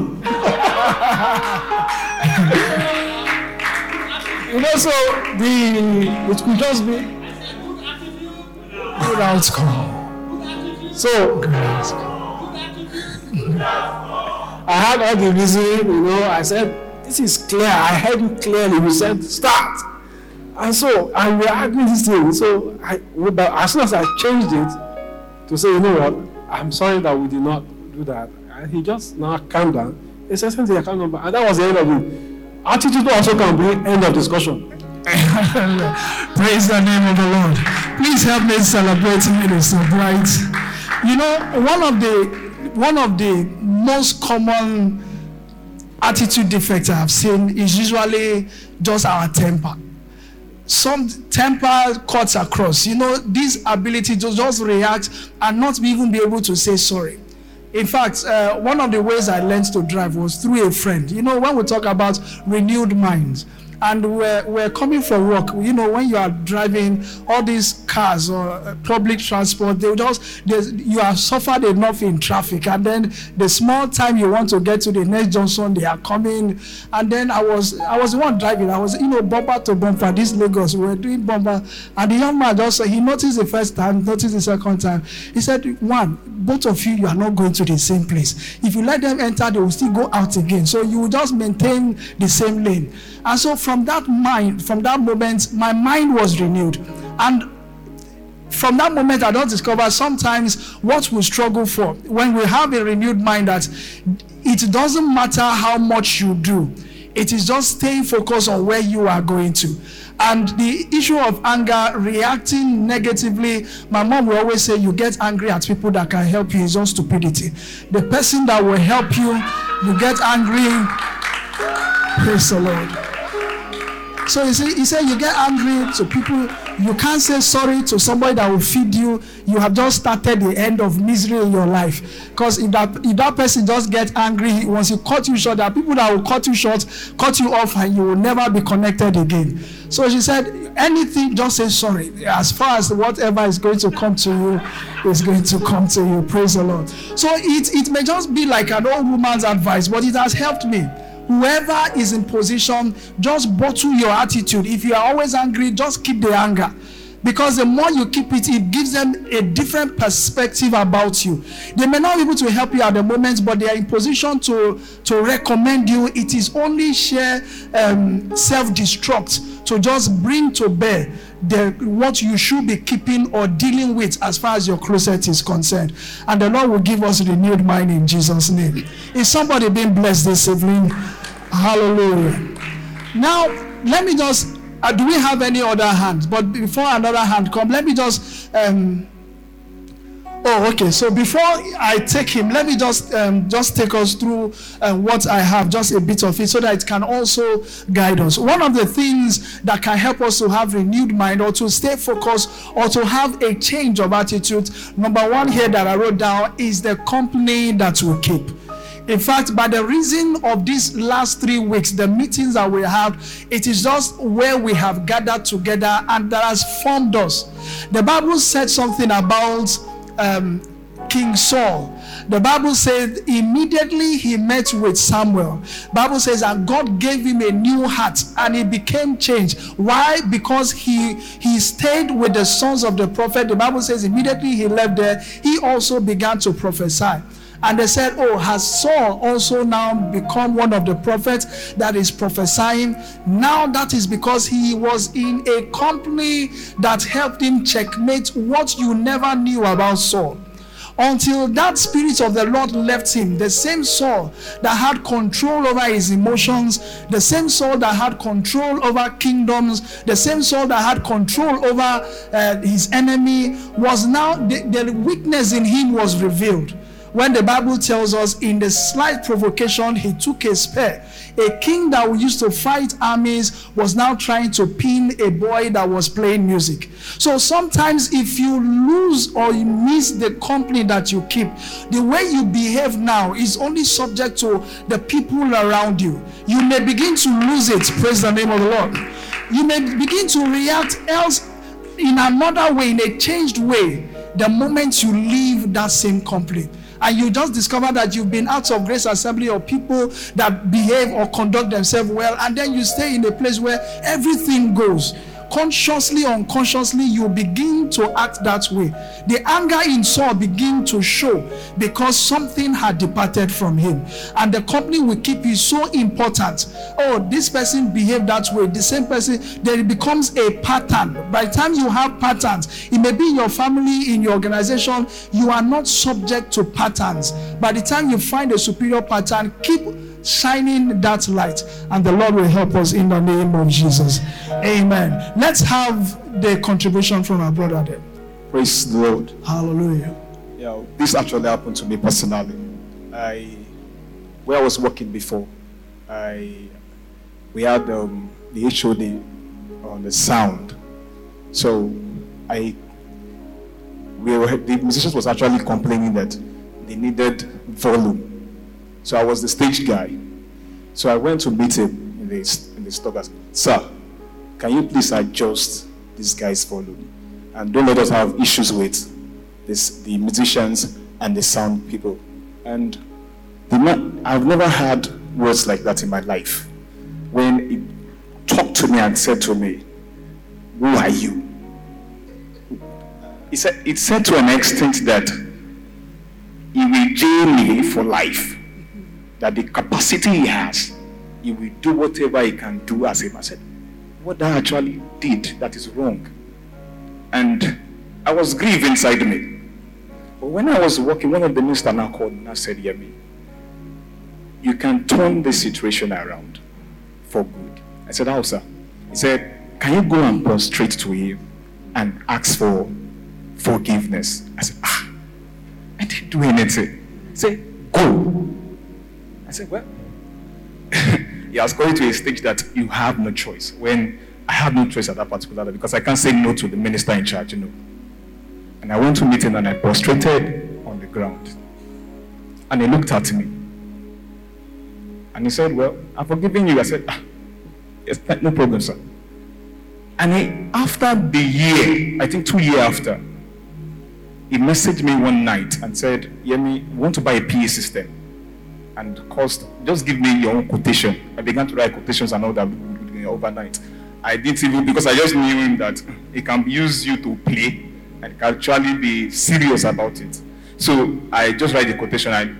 you know, so the it could just be good outcome. So good. I had all the reasoning, you know, I said, this is clear. I heard you clearly. You said start. And so, and we are arguing this thing. So, I, but as soon as I changed it to say, you know what, I'm sorry that we did not do that. And he just now calmed down. He said, send the account number. And that was the end of it. Attitude also can be end of discussion. Praise the name of the Lord. Please help me celebrate Minister Bright. You know, one of the one of the most common attitude defects I have seen is usually just our temper. Some temper cuts across. You know, this ability to just react and not even be able to say sorry. In fact, uh, one of the ways I learned to drive was through a friend. You know, when we talk about renewed minds, and we're, we're coming from work. You know, when you are driving all these cars or uh, public transport, they just you have suffered enough in traffic, and then the small time you want to get to the next junction, they are coming. And then I was I was the one driving. I was you know bumper to bumper. This Lagos, we were doing bumper, and the young man just he noticed the first time, noticed the second time. He said, "One, both of you, you are not going to the same place. If you let them enter, they will still go out again. So you will just maintain the same lane." And so from that mind, from that moment, my mind was renewed. And from that moment, I don't discover sometimes what we struggle for when we have a renewed mind that it doesn't matter how much you do, it is just staying focused on where you are going to. And the issue of anger, reacting negatively, my mom will always say, You get angry at people that can help you is just stupidity. The person that will help you, you get angry. Praise the Lord. So he said, you get angry to people, you can't say sorry to somebody that will feed you. You have just started the end of misery in your life. Because if that if that person just gets angry, once he cut you short, there are people that will cut you short, cut you off, and you will never be connected again. So she said, anything, just say sorry. As far as whatever is going to come to you is going to come to you. Praise the Lord. So it, it may just be like an old woman's advice, but it has helped me whoever is in position, just bottle your attitude. If you are always angry, just keep the anger. Because the more you keep it, it gives them a different perspective about you. They may not be able to help you at the moment, but they are in position to, to recommend you. It is only sheer um, self destruct to just bring to bear the, what you should be keeping or dealing with as far as your closet is concerned. And the Lord will give us renewed mind in Jesus' name. Is somebody being blessed this evening? Hallelujah. Now, let me just. Uh, do we have any other hands? But before another hand come, let me just. Um, Oh, okay. So before I take him, let me just um, just take us through uh, what I have, just a bit of it, so that it can also guide us. One of the things that can help us to have renewed mind, or to stay focused, or to have a change of attitude. Number one here that I wrote down is the company that we keep. In fact, by the reason of these last three weeks, the meetings that we have, it is just where we have gathered together and that has formed us. The Bible said something about um, King Saul. The Bible says immediately he met with Samuel. Bible says and God gave him a new heart and he became changed. Why? Because he he stayed with the sons of the prophet. The Bible says immediately he left there, he also began to prophesy. And they said, Oh, has Saul also now become one of the prophets that is prophesying? Now that is because he was in a company that helped him checkmate what you never knew about Saul until that spirit of the Lord left him. The same Saul that had control over his emotions, the same Saul that had control over kingdoms, the same Saul that had control over uh, his enemy was now the, the weakness in him was revealed when the Bible tells us in the slight provocation, he took a spear. A king that used to fight armies was now trying to pin a boy that was playing music. So sometimes, if you lose or you miss the company that you keep, the way you behave now is only subject to the people around you. You may begin to lose it. Praise the name of the Lord. You may begin to react else in another way, in a changed way, the moment you leave that same company and you just discover that you've been out of grace assembly or people that behave or conduct themselves well, and then you stay in a place where everything goes consciously or unconsciously you begin to act that way. The anger in saul begin to show because something had departed from him. And the company we keep is so important. Oh this person behaved that way. The same person then it becomes a pattern. By the time you have patterns it may be in your family in your organization you are not subject to patterns. By the time you find a superior pattern keep shining that light, and the Lord will help us in the name of Jesus. Amen. Let's have the contribution from our brother there. Praise the Lord. Hallelujah. you know, this actually happened to me personally. I, where I was working before, I, we had um, the HOD on the sound. So I, we were, the musicians was actually complaining that they needed volume. So I was the stage guy. So I went to meet him in the, in the stock. Sir, can you please adjust this guy's volume? And don't let us have issues with this, the musicians and the sound people. And man, I've never had words like that in my life. When he talked to me and said to me, Who are you? He said, it said to an extent that he will jail me for life. That the capacity he has, he will do whatever he can do as him. I said, What I actually did that is wrong. And I was grieved inside me. But when I was walking, one of the ministers now called and said, Yemi, you can turn this situation around for good. I said, How, sir? He said, Can you go and prostrate to him and ask for forgiveness? I said, Ah, I didn't do anything. He said, Go. I said, Well, he has going to a stage that you have no choice. When I had no choice at that particular time because I can't say no to the minister in charge, you know. And I went to meet him and I prostrated on the ground. And he looked at me. And he said, Well, I'm forgiving you. I said, ah, Yes, no problem, sir. And he, after the year, I think two years after, he messaged me one night and said, Yemi, we want to buy a PA system. And cost, just give me your own quotation. I began to write quotations and all that overnight. I didn't even, because I just knew him that he can use you to play and can actually be serious about it. So I just write the quotation. I,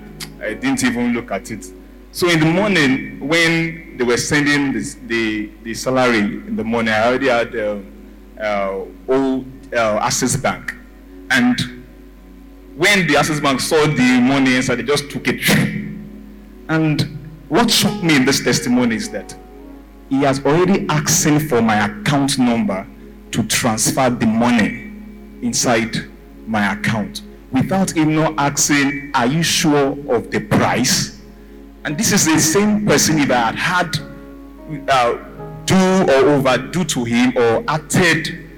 I didn't even look at it. So in the morning, when they were sending this, the, the salary in the morning, I already had uh, uh, old uh, Access Bank. And when the Access Bank saw the money inside, they just took it. And what shocked me in this testimony is that he has already asking for my account number to transfer the money inside my account without even asking, Are you sure of the price? And this is the same person if I had had uh, do or overdo to him or acted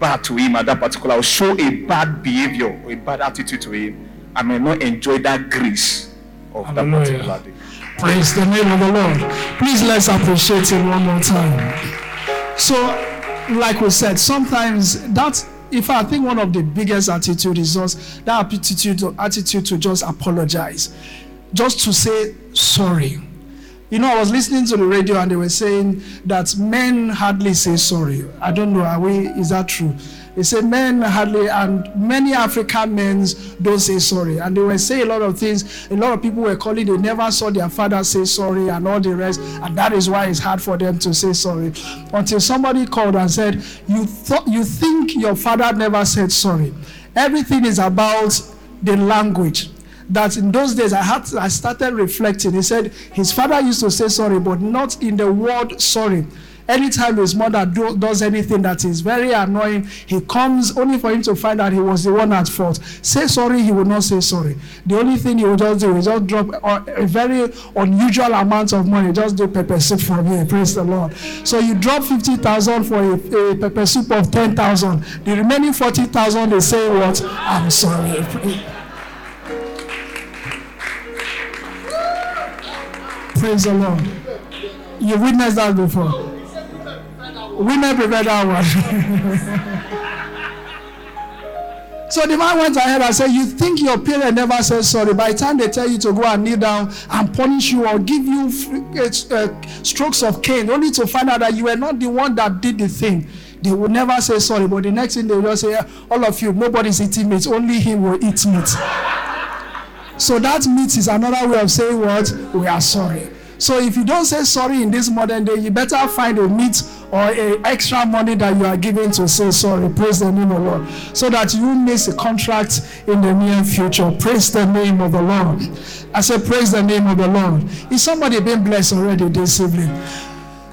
bad to him at that particular or show a bad behavior or a bad attitude to him, I may not enjoy that grace of Hallelujah. that particular day. Praise the name of the Lord. Please let's appreciate him one more time. So, like we said, sometimes that if I think one of the biggest attitude is just that attitude attitude to just apologize, just to say sorry. You know, I was listening to the radio and they were saying that men hardly say sorry. I don't know, are we is that true? They say men hardly, and many African men don't say sorry. And they were saying a lot of things. A lot of people were calling, they never saw their father say sorry and all the rest. And that is why it's hard for them to say sorry. Until somebody called and said, You thought you think your father never said sorry. Everything is about the language that in those days I had I started reflecting. He said his father used to say sorry, but not in the word sorry. Anytime his mother do, does anything that is very annoying, he comes only for him to find out he was the one at fault. Say sorry, he will not say sorry. The only thing he will just do is just drop a, a very unusual amount of money, just do pepper soup for me. Praise the Lord. So you drop 50,000 for a, a pepper soup of 10,000. The remaining 40,000, they say what? I'm sorry. Praise the Lord. You witnessed that before. Women prefer that one. so the man went ahead and said, You think your parent never said sorry. By the time they tell you to go and kneel down and punish you or give you uh, strokes of cane, only to find out that you were not the one that did the thing. They will never say sorry, but the next thing they will just say, All of you, nobody's eating meat, only him will eat meat. So that meat is another way of saying what? We are sorry. So if you don't say sorry in this modern day, you better find a meat or a extra money that you are giving to say sorry. Praise the name of the Lord. So that you miss a contract in the near future. Praise the name of the Lord. I say, praise the name of the Lord. Is somebody being blessed already this evening?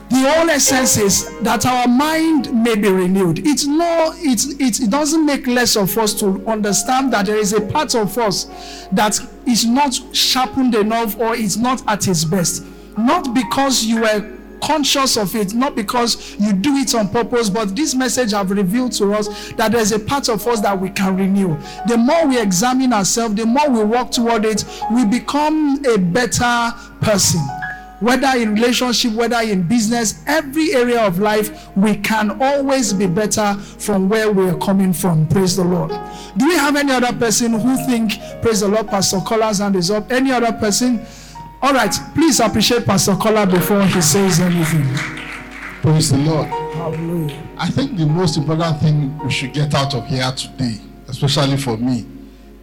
the whole essence is that our mind may be renewed. It's no, it's, it, it doesn't make less of us to understand that there is a part of us that is not sharpened enough or is not at its best. Not because you were conscious of it, not because you do it on purpose, but this message have revealed to us that there's a part of us that we can renew. The more we examine ourselves, the more we work toward it, we become a better person. Whether in relationship, whether in business, every area of life, we can always be better from where we are coming from. Praise the Lord. Do we have any other person who think, praise the Lord, Pastor Collins and is up? Any other person? All right, please appreciate Pastor Collar before he says anything. Praise the Lord. Hallelujah. I think the most important thing we should get out of here today, especially for me,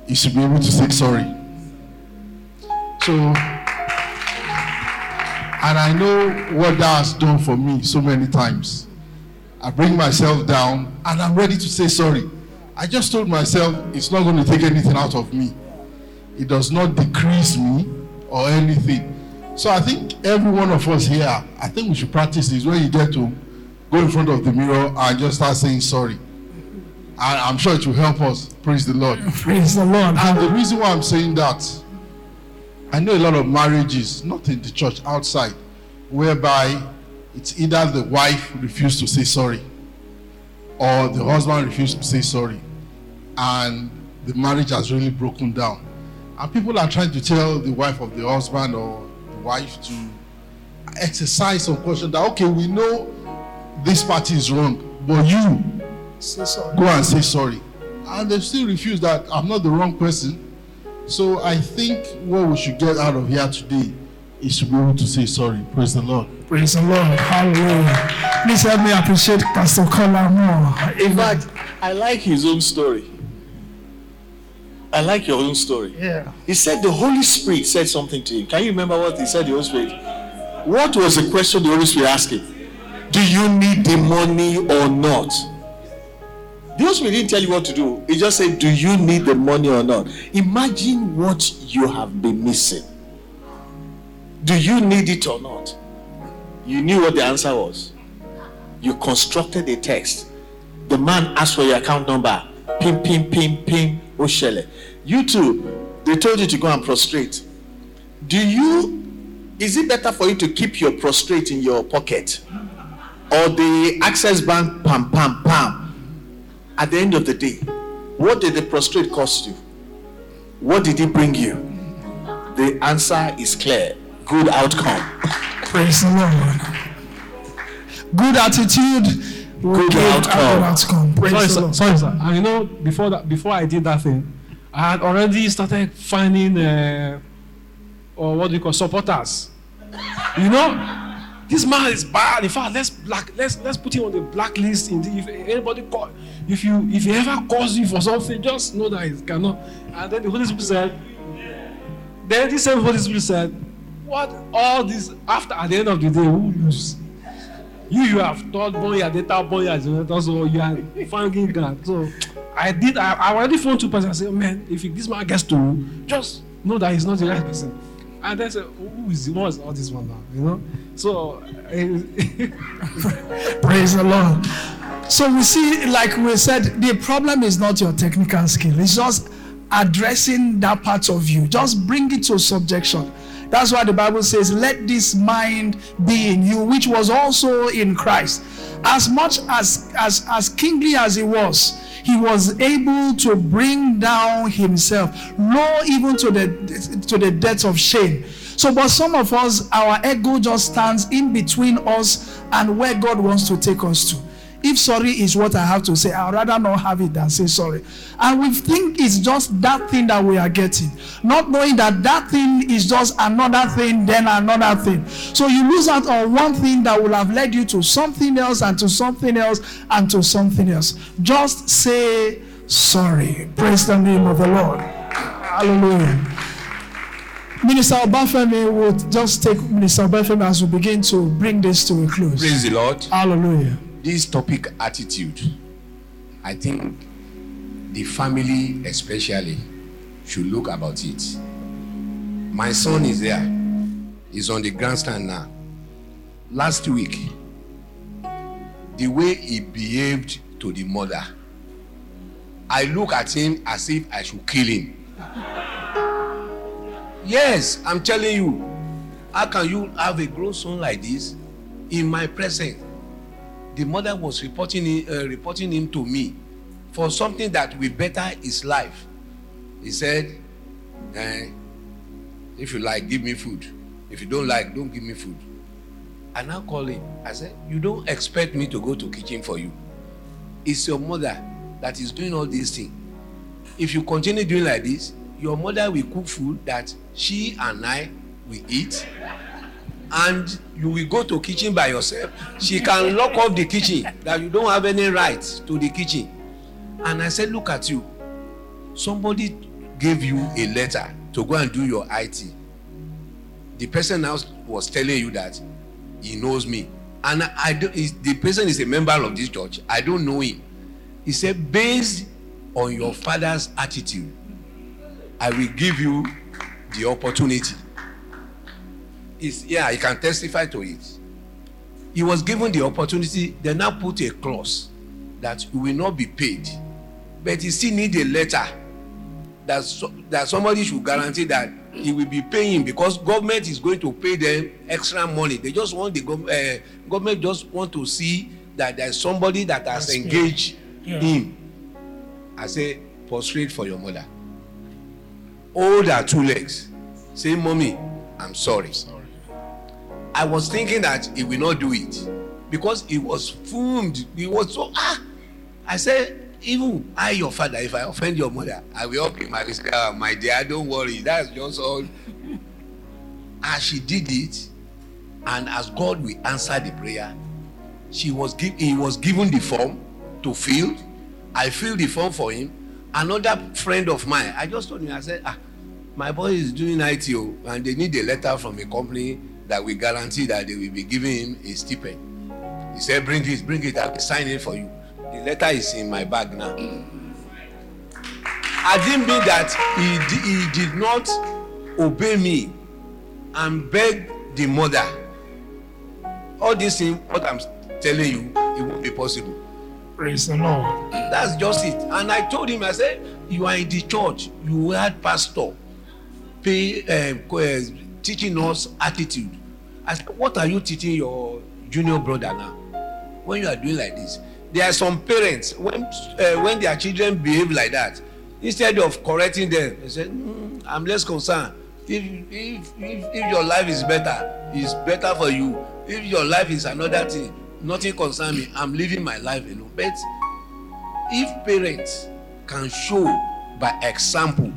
is to be able to say sorry. So, and I know what that has done for me so many times. I bring myself down and I'm ready to say sorry. I just told myself it's not going to take anything out of me. It does not decrease me or anything. So I think every one of us here, I think we should practice this when you get to go in front of the mirror and just start saying sorry. And I'm sure it will help us. Praise the Lord. Praise the Lord. And the reason why I'm saying that, I know a lot of marriages, not in the church, outside, whereby it's either the wife refused to say sorry or the husband refused to say sorry. And the marriage has really broken down. And people are trying to tell the wife of the husband or the wife to exercise some caution that, okay, we know this party is wrong, but you Say sorry. go and say sorry. And they still refuse that I'm not the wrong person. So I think what we should get out of here today is to be able to say sorry. Praise the Lord. Praise the Lord. Hallelujah. Please help me appreciate Pastor Collar more. In fact, I like his own story. I like your own story. Yeah. He said the Holy Spirit said something to him. Can you remember what he said, the Holy Spirit? What was the question the Holy Spirit asked him? Do you need the money or not? The Holy Spirit didn't tell you what to do. He just said, Do you need the money or not? Imagine what you have been missing. Do you need it or not? You knew what the answer was. You constructed a text. The man asked for your account number. Pim, pim, pim, pim, Oshele. You too, they told you to go and prostrate. Do you, is it better for you to keep your prostrate in your pocket? Or the access bank pam, pam, pam? At the end of the day, what did the prostrate cost you? What did it bring you? The answer is clear. Good outcome. Praise the Lord. Good attitude Good outcome. good outcome. Praise sorry, sir, sorry, sir. And you know, before that, before I did that thing, I had already started finding, uh, or what do you call supporters. You know, this man is bad. In fact, let's black, let's let's put him on the blacklist. In the, if anybody call, if you if he ever calls you for something, just know that he cannot. And then the Holy Spirit said, then this same Holy Spirit said, what all this after at the end of the day, who lose? You you have thought born your data born your generator so you are finding God. So I did I, I already phoned two person I said, man, if this man gets to you, just know that he's not the right person. And then say, who is what is all this one now? You know? So Praise the Lord. So we see, like we said, the problem is not your technical skill. It's just addressing that part of you. Just bring it to subjection. That's why the Bible says, Let this mind be in you, which was also in Christ. As much as as, as kingly as he was, he was able to bring down himself, low even to the to the depth of shame. So, but some of us, our ego just stands in between us and where God wants to take us to. If sorry is what I have to say, I'd rather not have it than say sorry. And we think it's just that thing that we are getting, not knowing that that thing is just another thing, then another thing. So you lose out on one thing that will have led you to something else and to something else and to something else. Just say sorry. Praise the name of the Lord. Hallelujah. Minister Obafemi will just take Minister Obafemi as we begin to bring this to a close. Praise the Lord. Hallelujah. This topic attitude, I think the family especially should look about it. My son is there. He's on the grandstand now. last week, the way he behaved to the mother, I look at him as if I should kill him. Yes, I'm telling you. How can you have a grown son like this in my presence? The mother was reporting him, uh, reporting him to me for something that will better his life. He said, eh, If you like, give me food. If you don't like, don't give me food. I now call him. I said, You don't expect me to go to kitchen for you. It's your mother that is doing all these things. If you continue doing like this, your mother will cook food that she and I will eat. And you will go to kitchen by yourself. She can lock off the kitchen that you don't have any right to the kitchen. And I said, Look at you. Somebody gave you a letter to go and do your IT. The person now was telling you that he knows me. And I don't, the person is a member of this church. I don't know him. He said, based on your father's attitude, I will give you the opportunity. It's, yeah, he can testify to it. He was given the opportunity, they now put a clause that he will not be paid. But he still need a letter that, so, that somebody should guarantee that he will be paying because government is going to pay them extra money. They just want the gov- uh, government just want to see that there's somebody that has That's engaged Yeah. him. I say, prostrate for your mother. Hold her two legs. Say, mommy, I'm sorry. I was thinking that he will not do it because he was fooled. He was so ah. I said, even I, your father, if I offend your mother, I will help you, my uh, my dear. Don't worry. That's just all. As she did it, and as God will answer the prayer, she was give, he was given the form to fill. I filled the form for him. Another friend of mine, I just told him, I said, ah, my boy is doing ITO and they need a letter from a company that will guarantee that they will be giving him a stipend. He said, bring it, bring it, I will sign it for you. The letter is in my bag now. I didn't mean that he, he did not obey me and beg the mother. All these things, what I'm telling you, it won't be possible. Praise the Lord. That's just it. And I told him, I said, You are in the church, you had pastor pay, uh, teaching us attitude. I said, What are you teaching your junior brother now? When you are doing like this, there are some parents when uh, when their children behave like that, instead of correcting them, they say, "Mm, I'm less concerned. If, if if if your life is better, it's better for you. If your life is another thing, nothing concern me. I'm living my life alone. But if parents can show by example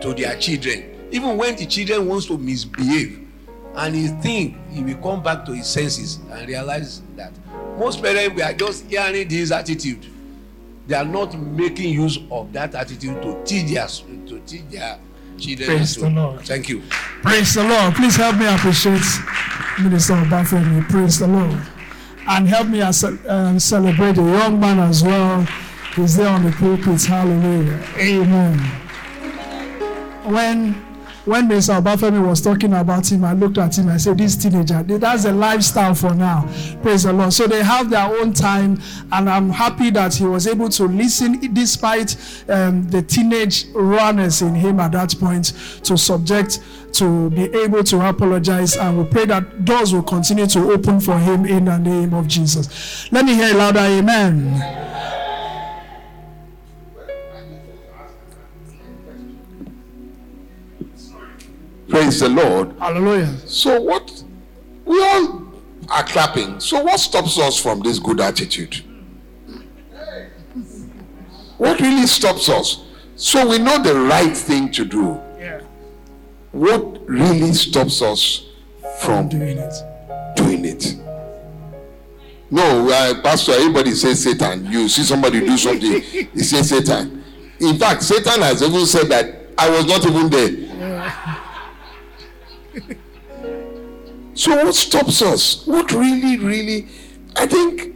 to their children even when the children wants to misbehave and he think he will come back to his senses and realize that most parents we are just hearing this attitude they are not making use of that attitude to teach their to teach their children Praise to- the Lord. thank you Praise the Lord. Please help me appreciate Minister Obafemi. Praise the Lord. And help me as, um, celebrate the young man as well. He's there on the pulpit. Hallelujah. Amen. When when Mr. Obafemi was talking about him, I looked at him. I said, "This teenager, that's a lifestyle for now." Praise the Lord. So they have their own time, and I'm happy that he was able to listen, despite um, the teenage runners in him at that point, to subject, to be able to apologize, and we pray that doors will continue to open for him in the name of Jesus. Let me hear louder Amen. Praise the Lord. Hallelujah. So what we all are clapping. So what stops us from this good attitude? What really stops us? So we know the right thing to do. Yeah. What really stops us from Doing it. doing it? No, uh, Pastor, everybody says Satan. You see somebody do something, he says Satan. In fact, Satan has even said that I was not even there. So what stops us? What really, really? I think,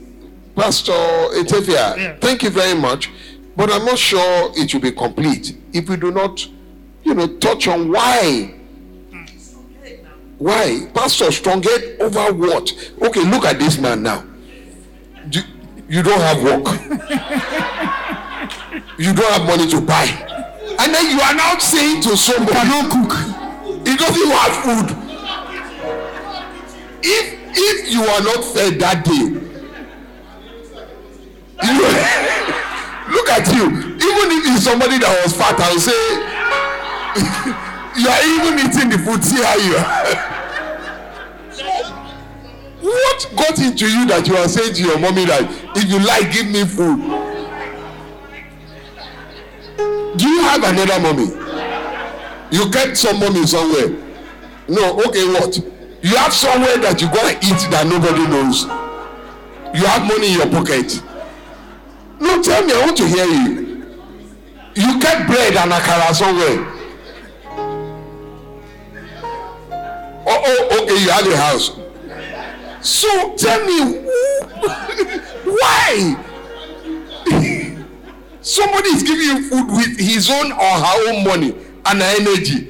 Pastor Etefia, thank you very much, but I'm not sure it will be complete if we do not, you know, touch on why Why? Pastor strong-head over what? Okay, look at this man now. Do, you don't have work. you don't have money to buy. And then you are now saying to somebody, Cannot cook. He doesn't have food. If if you are not fed that day, you look at you. Even if it's somebody that was fat, I'll say you are even eating the food. See how you are. what got into you that you are saying to your mommy that if you like, give me food? Do you have another mommy? You kept some money somewhere. No, okay, what? You have somewhere that you gonna eat that nobody knows. You have money in your pocket. No, tell me, I want to hear you. You kept bread and akara somewhere. Oh, oh, okay, you had a house. So tell me, why? Somebody is giving you food with his own or her own money and energy.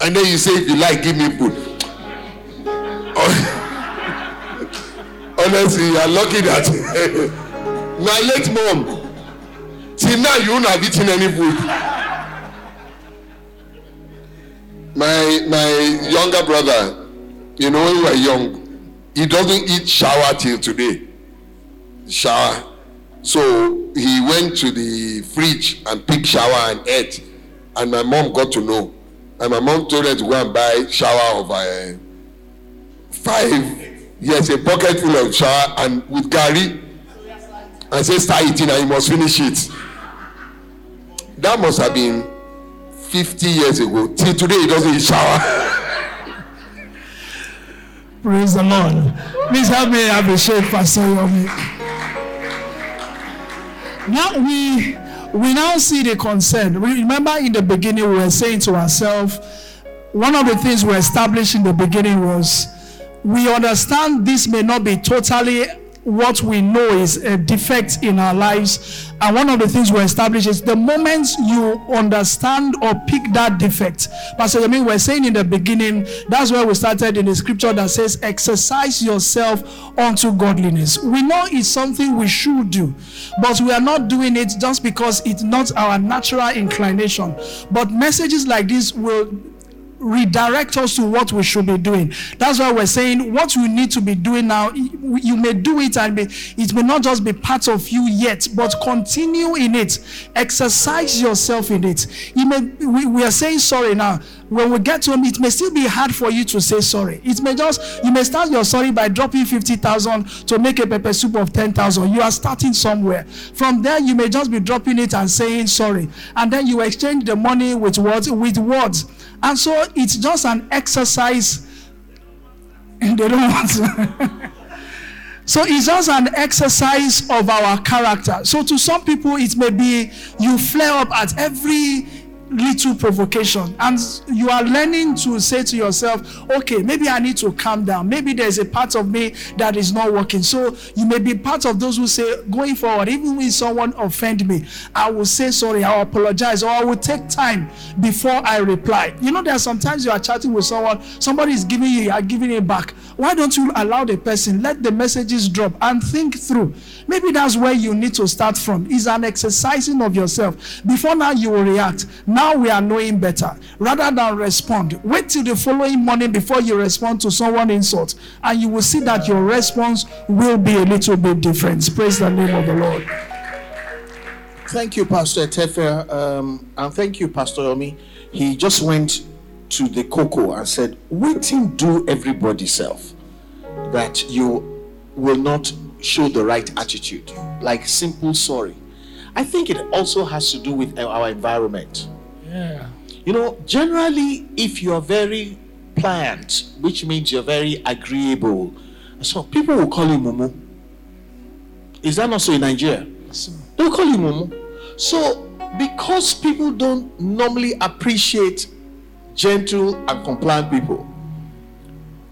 And then you say, if you like, give me food. Honestly, you are lucky that my late mom, till now, you won't have eaten any food. My my younger brother, you know, when we were young, he doesn't eat shower till today. Shower. So he went to the fridge and picked shower and ate. And my mom got to know. And my mom told her to go and buy shower of uh, five, yes, a bucket full of shower and with curry. And say, start eating and you must finish it. That must have been 50 years ago. Till today, he doesn't eat shower. Praise the Lord. Please help me appreciate Pastor Yomi. Now we we now see the concern. Remember in the beginning we were saying to ourselves, one of the things we established in the beginning was we understand this may not be totally what we know is a defect in our lives. And one of the things we establish is the moment you understand or pick that defect. Pastor I mean, we're saying in the beginning, that's where we started in the scripture that says, exercise yourself unto godliness. We know it's something we should do, but we are not doing it just because it's not our natural inclination. But messages like this will redirect us to what we should be doing. That's why we're saying what we need to be doing now. You may do it and be, it may not just be part of you yet, but continue in it. Exercise yourself in it. You may, we, we are saying sorry now. When we get to home, it may still be hard for you to say sorry. It may just, you may start your sorry by dropping 50,000 to make a pepper soup of 10,000. You are starting somewhere. From there, you may just be dropping it and saying sorry. And then you exchange the money with words, with words. And so it's just an exercise. And they don't want to. so it's just an exercise of our character. So to some people, it may be you flare up at every little provocation. And you are learning to say to yourself okay maybe i need to calm down. Maybe there's a part of me that is not working. So you may be part of those who say going forward even if someone offend me i will say sorry i'll apologize or i will take time before i reply. You know there are sometimes you are chatting with someone somebody is giving you you are giving it back. Why don't you allow the person let the messages drop and think through. Maybe that's where you need to start from. Is an exercising of yourself. Before now you will react. Now we are knowing better. Rather than respond, wait till the following morning before you respond to someone insult, and you will see that your response will be a little bit different. Praise the name of the Lord. Thank you, Pastor Tefe, um, and thank you, Pastor Yomi. He just went to the cocoa and said, "Waiting do everybody self, that you will not show the right attitude, like simple sorry." I think it also has to do with our environment. Yeah. You know, generally, if you're very pliant, which means you're very agreeable, so people will call you Mumu. Is that not so in Nigeria? They'll call you Mumu. So, because people don't normally appreciate gentle and compliant people,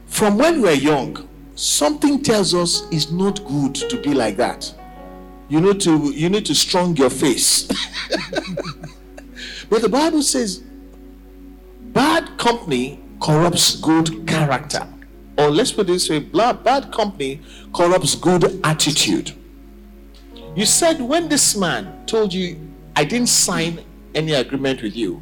from when we're young, something tells us it's not good to be like that. You need to you need to strong your face. But the Bible says bad company corrupts good character. Or let's put it this way bad, bad company corrupts good attitude. You said when this man told you, I didn't sign any agreement with you,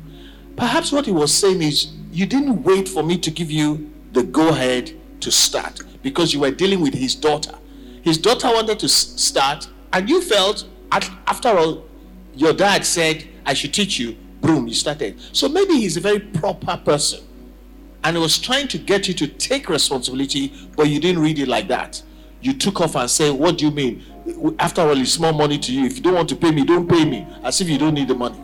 perhaps what he was saying is, you didn't wait for me to give you the go ahead to start because you were dealing with his daughter. His daughter wanted to start, and you felt, after all, your dad said, I should teach you, boom, you started. So maybe he's a very proper person and he was trying to get you to take responsibility, but you didn't read it like that. You took off and said, What do you mean? After all, it's small money to you. If you don't want to pay me, don't pay me, as if you don't need the money.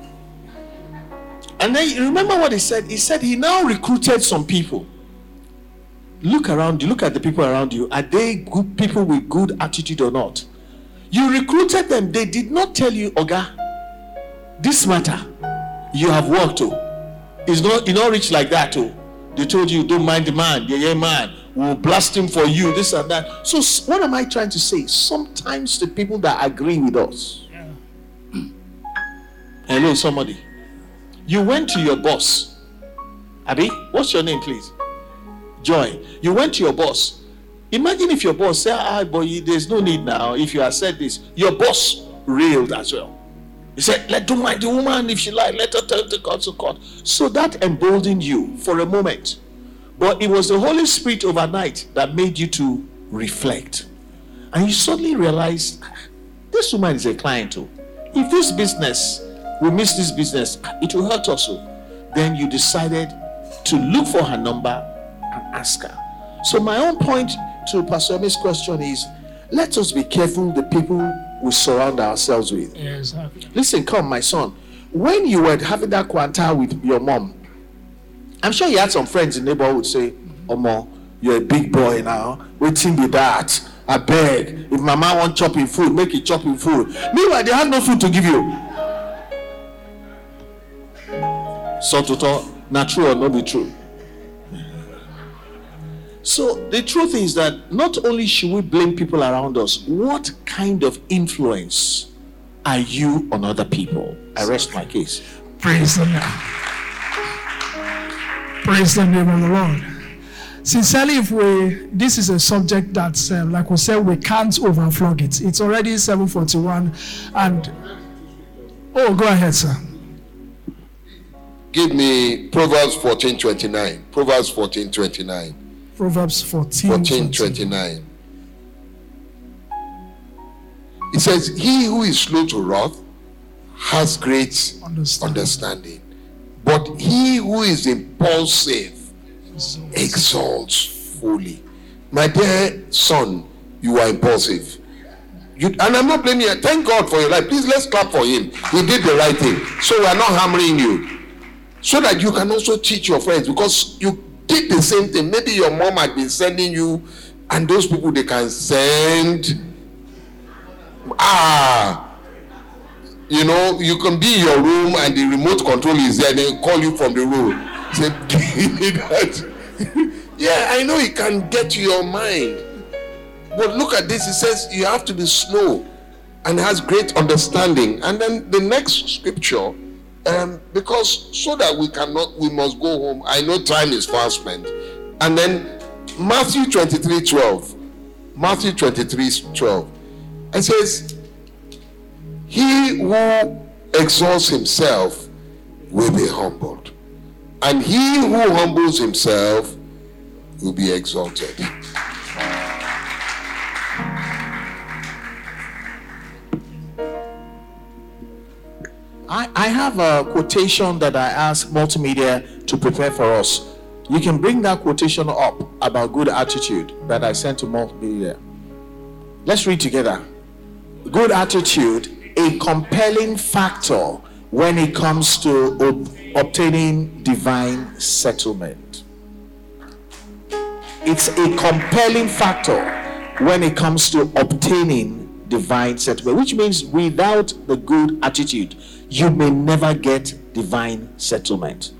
And then remember what he said? He said he now recruited some people. Look around you, look at the people around you. Are they good people with good attitude or not? You recruited them, they did not tell you, Oga, this matter you have worked to. It's not you not rich like that, oh. They told you don't mind the man, the yeah man. We'll blast him for you, this and that. So what am I trying to say? Sometimes the people that agree with us. Hello, somebody. You went to your boss. Abby, what's your name, please? Joy. You went to your boss. Imagine if your boss said, Ah, boy, there's no need now. If you have said this, your boss railed as well. He said, Let mind the woman if she like, let her tell the God to God. So that emboldened you for a moment. But it was the Holy Spirit overnight that made you to reflect. And you suddenly realized "Ah, this woman is a client too. If this business, we miss this business, ah, it will hurt us. oh." Then you decided to look for her number and ask her. So my own point to Pastor Emi's question is let us be careful the people we surround ourselves with. Exactly. Listen, come, my son. When you were having that quanta with your mom, I'm sure you had some friends in the neighborhood say, Omo, you're a big boy now. Waiting be that. I beg. If mama want chopping food, make it chopping food. Meanwhile, they had no food to give you. So to talk, not true or not be true. So the truth is that not only should we blame people around us, what kind of influence are you on other people? I rest my case. Praise the Lord. Praise the name of the Lord. Sincerely, if we this is a subject that, uh, like we said, we can't overflog it. It's already 7:41, and oh, go ahead, sir. Give me Proverbs 14:29. Proverbs 14:29. Proverbs 14. 14:29. It says, "He who is slow to wrath has great Understand. understanding, but he who is impulsive exalts fully." My dear son, you are impulsive. You, and I'm not blaming you. Thank God for your life. Please let's clap for him. He did the right thing. So we are not hammering you. So that you can also teach your friends because you did the same thing. Maybe your mom had been sending you, and those people they can send. Ah, you know, you can be in your room and the remote control is there, they call you from the room. Say, "Give me that." yeah, I know it can get to your mind. But look at this, it says you have to be slow and has great understanding. And then the next scripture, um, because so that we cannot, we must go home. I know time is fast spent. And then Matthew 23 12. Matthew 23 12. It says, He who exalts himself will be humbled, and he who humbles himself will be exalted. I, I have a quotation that I asked multimedia to prepare for us. You can bring that quotation up about good attitude that I sent to multimedia. Let's read together. Good attitude, a compelling factor when it comes to ob- obtaining divine settlement. It's a compelling factor when it comes to obtaining divine settlement, which means without the good attitude, you may never get divine settlement.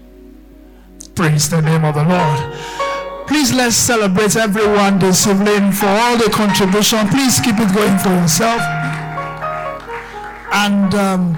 Praise the name of the Lord. Please let's celebrate everyone this evening for all the contribution. Please keep it going for yourself. And um,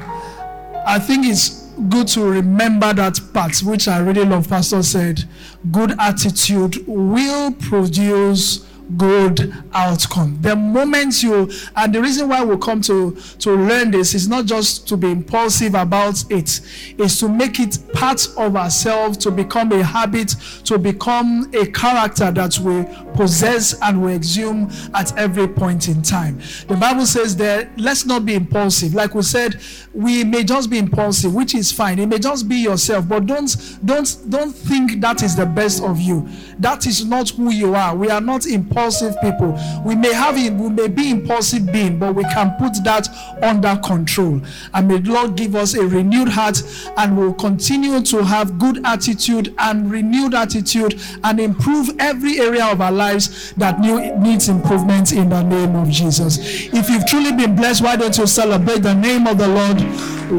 I think it's good to remember that part, which I really love. Pastor said, good attitude will produce good outcome. The moment you, and the reason why we come to, to learn this is not just to be impulsive about it, is to make it part of ourselves, to become a habit, to become a character that we possess and we exhume at every point in time. The Bible says that let's not be impulsive. Like we said, we may just be impulsive, which is fine. It may just be yourself, but don't don't don't think that is the best of you. That is not who you are. We are not impulsive people. We may have we may be impulsive being, but we can put that under control. And may Lord give us a renewed heart and we'll continue to have good attitude and renewed attitude and improve every area of our lives that needs improvement in the name of Jesus. If you've truly been blessed, why don't you celebrate the name of the Lord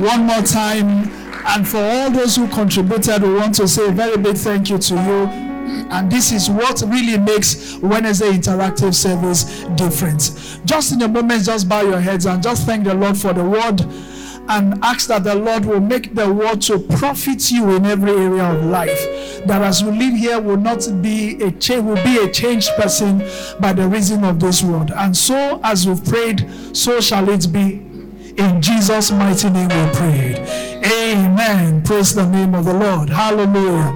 one more time? And for all those who contributed, we want to say a very big thank you to you. And this is what really makes Wednesday Interactive Service different. Just in a moment, just bow your heads and just thank the Lord for the word and ask that the Lord will make the word to profit you in every area of life. That as you live here will not be a change, will be a changed person by the reason of this word. And so as we've prayed, so shall it be. In Jesus' mighty name we prayed. Amen. Praise the name of the Lord. Hallelujah.